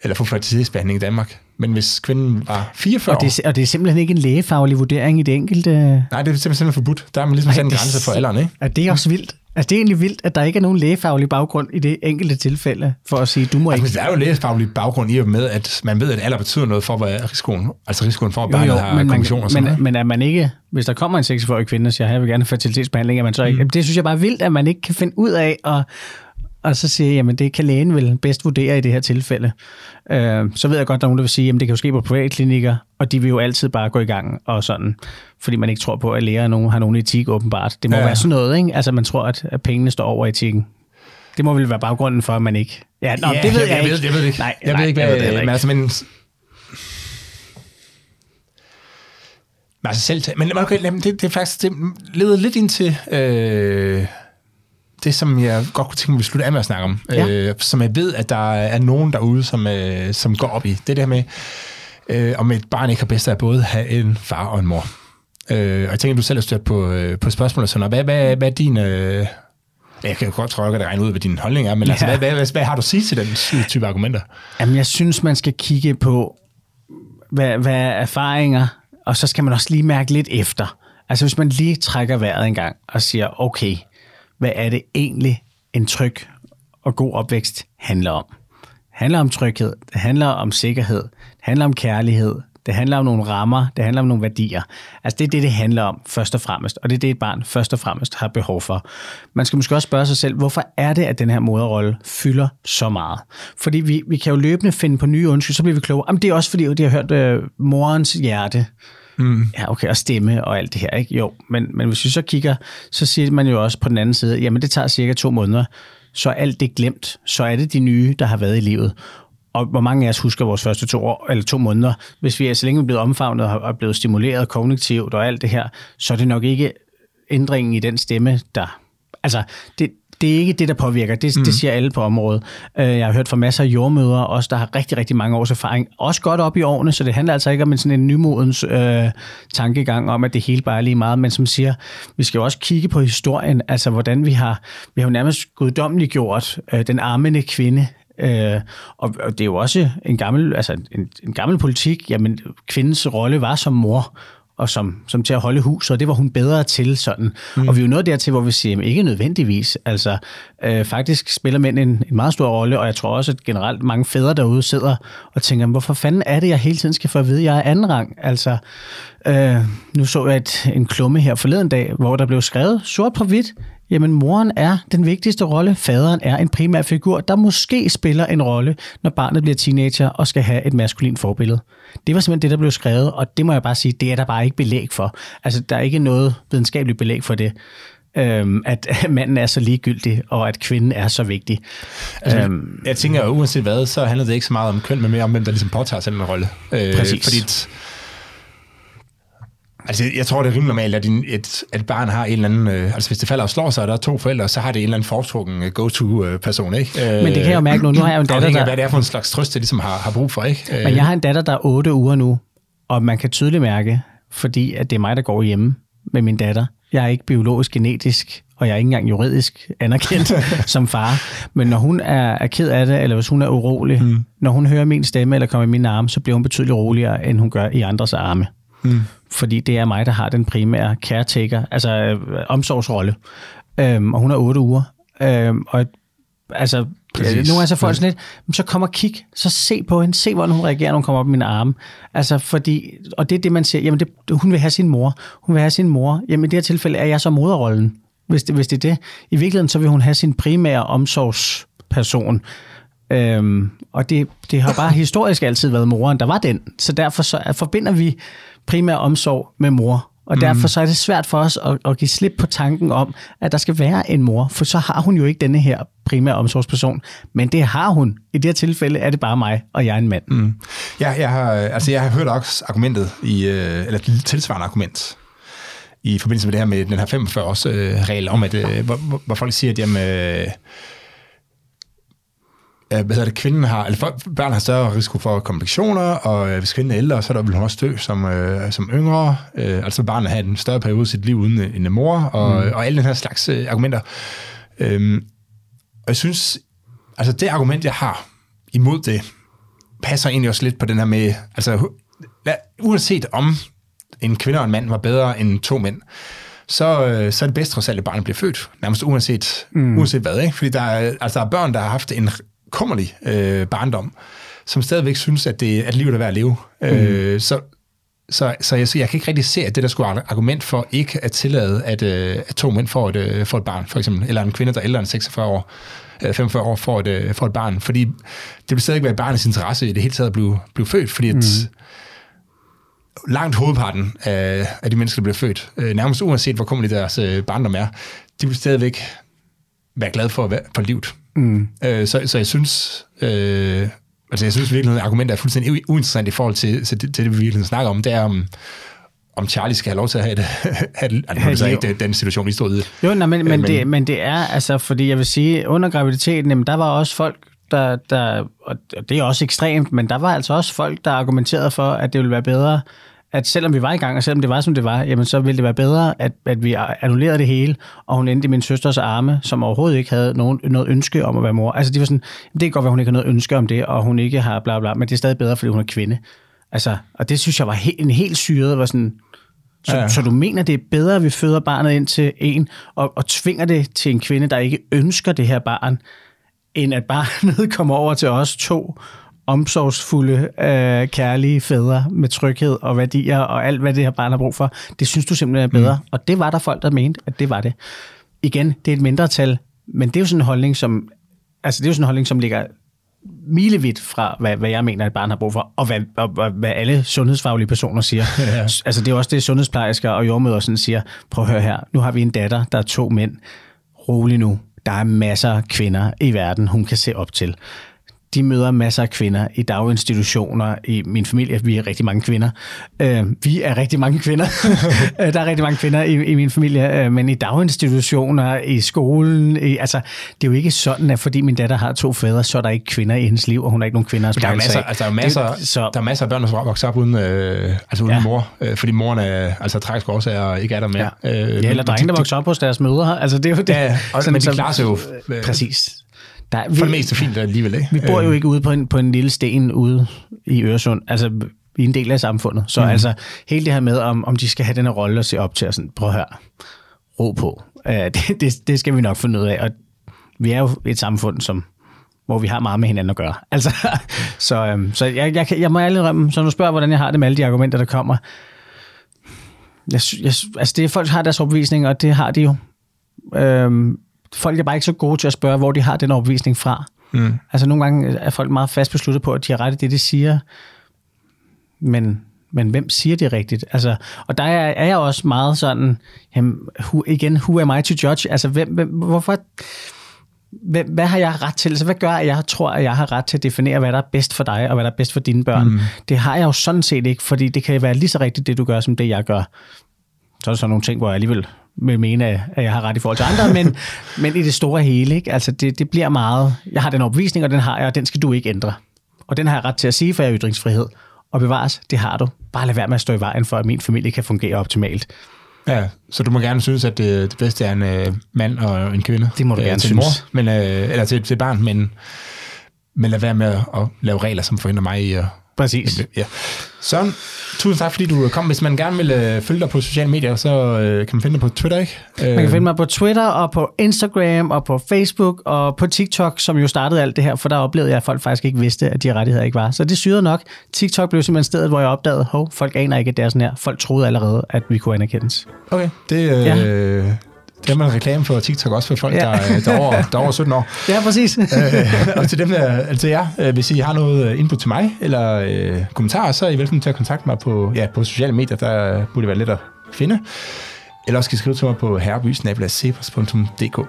Eller få fertilitetsbehandling i Danmark. Men hvis kvinden var 44 og det, er- og det er simpelthen ikke en lægefaglig vurdering i det enkelte... Nej, det er simpelthen forbudt. Der er man ligesom sat en grænse for alderen, ikke? Er det også vildt? Altså, det er egentlig vildt, at der ikke er nogen lægefaglig baggrund i det enkelte tilfælde, for at sige, du må ikke... Altså, der er jo lægefaglig baggrund i og med, at man ved, at alder betyder noget for, hvad risikoen, altså risikoen for, at barnet har men, kommissioner og man, sådan men, men er man ikke, hvis der kommer en 46-årig kvinde og siger, jeg vil gerne fertilitetsbehandling, er man så ikke, mm. det synes jeg bare er vildt, at man ikke kan finde ud af at og så sige, jamen det kan lægen vel bedst vurdere i det her tilfælde. Øh, så ved jeg godt, at der er nogen, der vil sige, jamen det kan jo ske på privatklinikker, og de vil jo altid bare gå i gang og sådan, fordi man ikke tror på, at læger nogen, har nogen etik åbenbart. Det må Ja. være sådan noget, ikke? Altså man tror, at, at pengene står over etikken. Det må vel være baggrunden for, at man ikke... Ja, nå, Ja, det ved jeg, jeg, ikke. Ved, jeg ved det ikke. Nej, jeg nej, ved ikke, jeg hvad, ved det heller men ikke. altså, men, men altså selv, men lad mig- det, det er faktisk, det leder lidt ind til øh, det, som jeg godt kunne tænke mig, at vi slutte af med at snakke om, Ja. øh, som jeg ved, at der er nogen derude, som, øh, som går op i. Det der med, øh, om et barn ikke har bedst af både at have en far og en mor. Øh, og jeg tænker, at du selv har stødt på, øh, på spørgsmålet, sådan, og hvad, hvad, hvad er din... Øh, jeg kan jo godt trykke dig regne ud, hvad din holdning er, men ja. altså, Ja. hvad, hvad, hvad, hvad har du at sige til den type argumenter? Jamen, jeg synes, man skal kigge på, hvad, hvad er erfaringer, og så skal man også lige mærke lidt efter. Altså, hvis man lige trækker vejret en gang og siger, okay, hvad er det egentlig, en tryg og god opvækst handler om? Det handler om tryghed, det handler om sikkerhed, det handler om kærlighed, det handler om nogle rammer, det handler om nogle værdier. Altså det er det, det handler om først og fremmest, og det er det, et barn først og fremmest har behov for. Man skal måske også spørge sig selv, hvorfor er det, at den her moderrolle fylder så meget? Fordi vi, vi kan jo løbende finde på nye undskyld, så bliver vi klogere. Jamen det er også fordi, det har hørt øh, morens hjerte, Mm. Ja, okay, og stemme og alt det her, ikke? Jo, men, men hvis vi så kigger, så siger man jo også på den anden side, jamen det tager cirka to måneder, så er alt det glemt, så er det de nye, der har været i livet. Og hvor mange af os husker vores første to, år, eller to måneder, hvis vi er så længe blevet omfavnet og er blevet stimuleret kognitivt og alt det her, så er det nok ikke ændringen i den stemme, der... Altså, det, det er ikke det, der påvirker. Det, mm. det siger alle på området. Øh, Jeg har hørt fra masser af jordmødre, også der har rigtig, rigtig mange års erfaring. Også godt op i årene, så det handler altså ikke om en sådan en nymodens øh, tankegang om, at det hele bare er lige meget. Men som siger, vi skal jo også kigge på historien, altså hvordan vi har, vi har jo nærmest guddommeligt gjort øh, den armende kvinde, Øh, og, og det er jo også en gammel, altså en, en gammel politik, jamen kvindens rolle var som mor, og som, som til at holde hus, og det var hun bedre til sådan. Mm. Og vi er jo nået dertil, hvor vi siger, jamen, ikke nødvendigvis. Altså, øh, faktisk spiller mænd en, en meget stor rolle, og jeg tror også, at generelt mange fædre derude sidder og tænker, "Men hvorfor fanden er det, jeg hele tiden skal få at vide, at jeg er anden rang? Altså, øh, nu så jeg et, en klumme her forleden dag, hvor der blev skrevet sort på hvidt, Jamen, moren er den vigtigste rolle. Faderen er en primær figur, der måske spiller en rolle, når barnet bliver teenager og skal have et maskulint forbillede. Det var simpelthen det, der blev skrevet, og det må jeg bare sige, det er der bare ikke belæg for. Altså, der er ikke noget videnskabeligt belæg for det, øhm, at manden er så ligegyldig, og at kvinden er så vigtig. Altså, øhm, jeg tænker, at uanset hvad, så handler det ikke så meget om køn, men mere om, hvem der ligesom påtager sig den rolle. Øh, Præcis. Fordi Altså, jeg tror, det er rimelig normalt, at en, et, at et barn har en eller anden... Øh, altså, hvis det falder og slår sig, og der er to forældre, så har det en eller anden foretrukken øh, go-to-person, ikke? Øh, Men det kan jeg jo mærke nu. Nu har jeg jo en datter, afhængig af, der- hvad det er for en slags trøst, det ligesom har, har brug for, ikke? Øh, Men jeg har en datter, der er 8 uger nu, og man kan tydeligt mærke, fordi at det er mig, der går hjemme med min datter. Jeg er ikke biologisk genetisk, og jeg er ikke engang juridisk anerkendt som far. Men når hun er, er ked af det, eller hvis hun er urolig, mm. når hun hører min stemme eller kommer i mine arme, så bliver hun betydeligt roligere, end hun gør i andres arme. Mm. Fordi det er mig, der har den primære caretaker, altså øh, omsorgsrolle. Øhm, og hun er 8 uger. Øhm, og altså, Præcis. Nogle gange så jeg sådan lidt, "Men så kom og kig, så se på hende, se hvordan hun reagerer, når hun kommer op i mine arme. Altså fordi, og det er det, man siger, jamen det, hun vil have sin mor, hun vil have sin mor. Jamen i det her tilfælde er jeg så moderrollen, hvis det, hvis det er det. I virkeligheden så vil hun have sin primære omsorgsperson, Øhm, og det, det har bare historisk altid været moren, der var den. Så derfor så forbinder vi primær omsorg med mor. Og derfor så er det svært for os at, at give slip på tanken om, at der skal være en mor, for så har hun jo ikke denne her primære omsorgsperson. Men det har hun. I det her tilfælde er det bare mig, og jeg er en mand. Mm. Ja, jeg har, altså jeg har hørt også argumentet, i, øh, eller tilsvarende argument, i forbindelse med det her med den her 45 års øh, regel om, at, øh, hvor, hvor folk siger, at jamen, øh, øh, hvad det, kvinden har, eller folk, børn har større risiko for komplikationer, og øh, hvis kvinden er ældre, så der vil hun også dø som, øh, som yngre. Øh, altså barnet har en større periode af sit liv uden en mor, og, mm. og alle den her slags øh, argumenter. Øh, og jeg synes, altså det argument, jeg har imod det, passer egentlig også lidt på den her med, altså uanset om en kvinde og en mand var bedre end to mænd, så, øh, så er det bedst trods alt, at barnet bliver født. Nærmest uanset, mm. uanset hvad. Ikke? Fordi der er, altså, der er børn, der har haft en kummerlig øh, barndom, som stadigvæk synes, at, det, at livet er værd at leve. Mm. Øh, så, så, så jeg, jeg kan ikke rigtig se, at det der skulle være argument for ikke at tillade, at, øh, at to mænd får et, øh, får et barn, for eksempel, eller en kvinde, der er ældre end 46 år, øh, 45 år, får et, øh, får et barn. Fordi det vil stadig være barnets interesse i det hele taget at blive, blive født, fordi at, mm langt hovedparten af, af de mennesker, der bliver født, øh, nærmest uanset hvor kommer deres øh, barndom er, de vil stadigvæk være glade for, for livet. Mm. Øh, så, så jeg synes, øh, altså jeg synes virkelig, at argumentet er fuldstændig uinteressant i forhold til, til, til det, vi virkelig snakker om. Det er, om, om Charlie skal have lov til at have det. have, altså, det er ikke den situation, vi stod i. Jo, nej, men, men, men, det, men det er, altså, fordi jeg vil sige, under graviditeten, jamen, der var også folk, der, der, og det er også ekstremt, men der var altså også folk, der argumenterede for, at det ville være bedre, at selvom vi var i gang, og selvom det var, som det var, jamen så ville det være bedre, at, at vi annullerede det hele, og hun endte i min søsters arme, som overhovedet ikke havde nogen, noget ønske om at være mor. Altså, det var sådan, det kan godt være, hun ikke har noget ønske om det, og hun ikke har bla bla, men det er stadig bedre, fordi hun er kvinde. Altså, og det synes jeg var he, en helt syret, var sådan, så, ja. så du mener, det er bedre, at vi føder barnet ind til en, og, og tvinger det til en kvinde, der ikke ønsker det her barn, end at barnet kommer over til os to, omsorgsfulde, øh, kærlige fædre med tryghed og værdier og alt, hvad det her barn har brug for. Det synes du simpelthen er bedre. Mm. Og det var der folk, der mente, at det var det. Igen, det er et mindretal, men det er jo sådan en holdning, som, altså det er jo sådan en holdning, som ligger milevidt fra, hvad, hvad jeg mener, et barn har brug for, og hvad, og, og, hvad alle sundhedsfaglige personer siger. ja. Altså det er også det, sundhedsplejersker og jordmøder sådan siger, prøv at høre her, nu har vi en datter, der er to mænd, rolig nu, der er masser af kvinder i verden, hun kan se op til de møder masser af kvinder i daginstitutioner. I min familie, vi er rigtig mange kvinder. Øh, vi er rigtig mange kvinder. Øh, der er rigtig mange kvinder i, i min familie, øh, men i daginstitutioner, i skolen, i, altså, det er jo ikke sådan, at fordi min datter har to fædre, så er der ikke kvinder i hendes liv, og hun har ikke nogen kvinder at spejle der er masser, altså, der er masser, det, så, der er masser af børn, der vokser op uden, øh, altså uden ja. mor, øh, fordi moren er altså tragisk årsager ikke er der mere. Ja, øh, ja eller drenge, der vokser op hos deres mødre. Altså, det er jo det. Ja, og, men de klarer sig jo. Øh, præcis. Der, vi, For det meste fint alligevel, ikke? Vi bor jo øh. ikke ude på en, på en lille sten ude i Øresund. Altså, vi er en del af samfundet. Så mm. altså, hele det her med, om, om de skal have den her rolle at se op til, og sådan, prøv at høre, ro på. Uh, det, det, det skal vi nok finde ud af. Og vi er jo et samfund, som hvor vi har meget med hinanden at gøre. Altså, så øhm, så jeg, jeg, jeg må ærligt rømme, så nu spørger, hvordan jeg har det med alle de argumenter, der kommer. Jeg, jeg, altså, det folk har deres opvisning, og det har de jo. Øhm, folk er bare ikke så gode til at spørge, hvor de har den overbevisning fra. Mm. Altså nogle gange er folk meget fast besluttet på, at de har ret i det, de siger, men, men hvem siger det rigtigt? Altså, og der er, er jeg også meget sådan, jamen, who, igen, who am I to judge? Altså, hvem, hvem, hvorfor... Hvad, hvad har jeg ret til? Altså, hvad gør, at jeg tror, at jeg har ret til at definere, hvad der er bedst for dig, og hvad der er bedst for dine børn? Mm. Det har jeg jo sådan set ikke, fordi det kan være lige så rigtigt, det du gør, som det jeg gør. Så er der så nogle ting, hvor jeg alligevel vil mene, at jeg har ret i forhold til andre, men, men i det store hele, ikke? Altså det, det bliver meget, jeg har den opvisning, og den har jeg, og den skal du ikke ændre. Og den har jeg ret til at sige, for jeg er ytringsfrihed. Og bevares, det har du. Bare lad være med at stå i vejen for, at min familie kan fungere optimalt. Ja, så du må gerne synes, at det, det bedste er en øh, mand og en kvinde. Det må du øh, gerne til synes. Mor, men, øh, eller til, til barn, men, men lad være med at, at lave regler, som forhindrer mig i at Præcis. Ja. Søren, tusind tak, fordi du kom. Hvis man gerne vil øh, følge dig på sociale medier, så øh, kan man finde dig på Twitter, ikke? Man kan finde mig på Twitter, og på Instagram, og på Facebook, og på TikTok, som jo startede alt det her, for der oplevede jeg, at folk faktisk ikke vidste, at de rettigheder ikke var. Så det syrede nok. TikTok blev simpelthen stedet, hvor jeg opdagede, hov, folk aner ikke, at det er sådan her. Folk troede allerede, at vi kunne anerkendes. Okay, det, øh, ja. Det er man reklame for TikTok også for folk, ja. der, der, er over, der er over 17 år. Ja, præcis. øh, og til dem der, altså jer, øh, hvis I har noget input til mig, eller øh, kommentarer, så er I velkommen til at kontakte mig på, ja, på sociale medier, der burde det være let at finde. Eller også skal I skrive til mig på herrebysnabelagsepos.dk.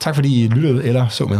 Tak fordi I lyttede eller så med.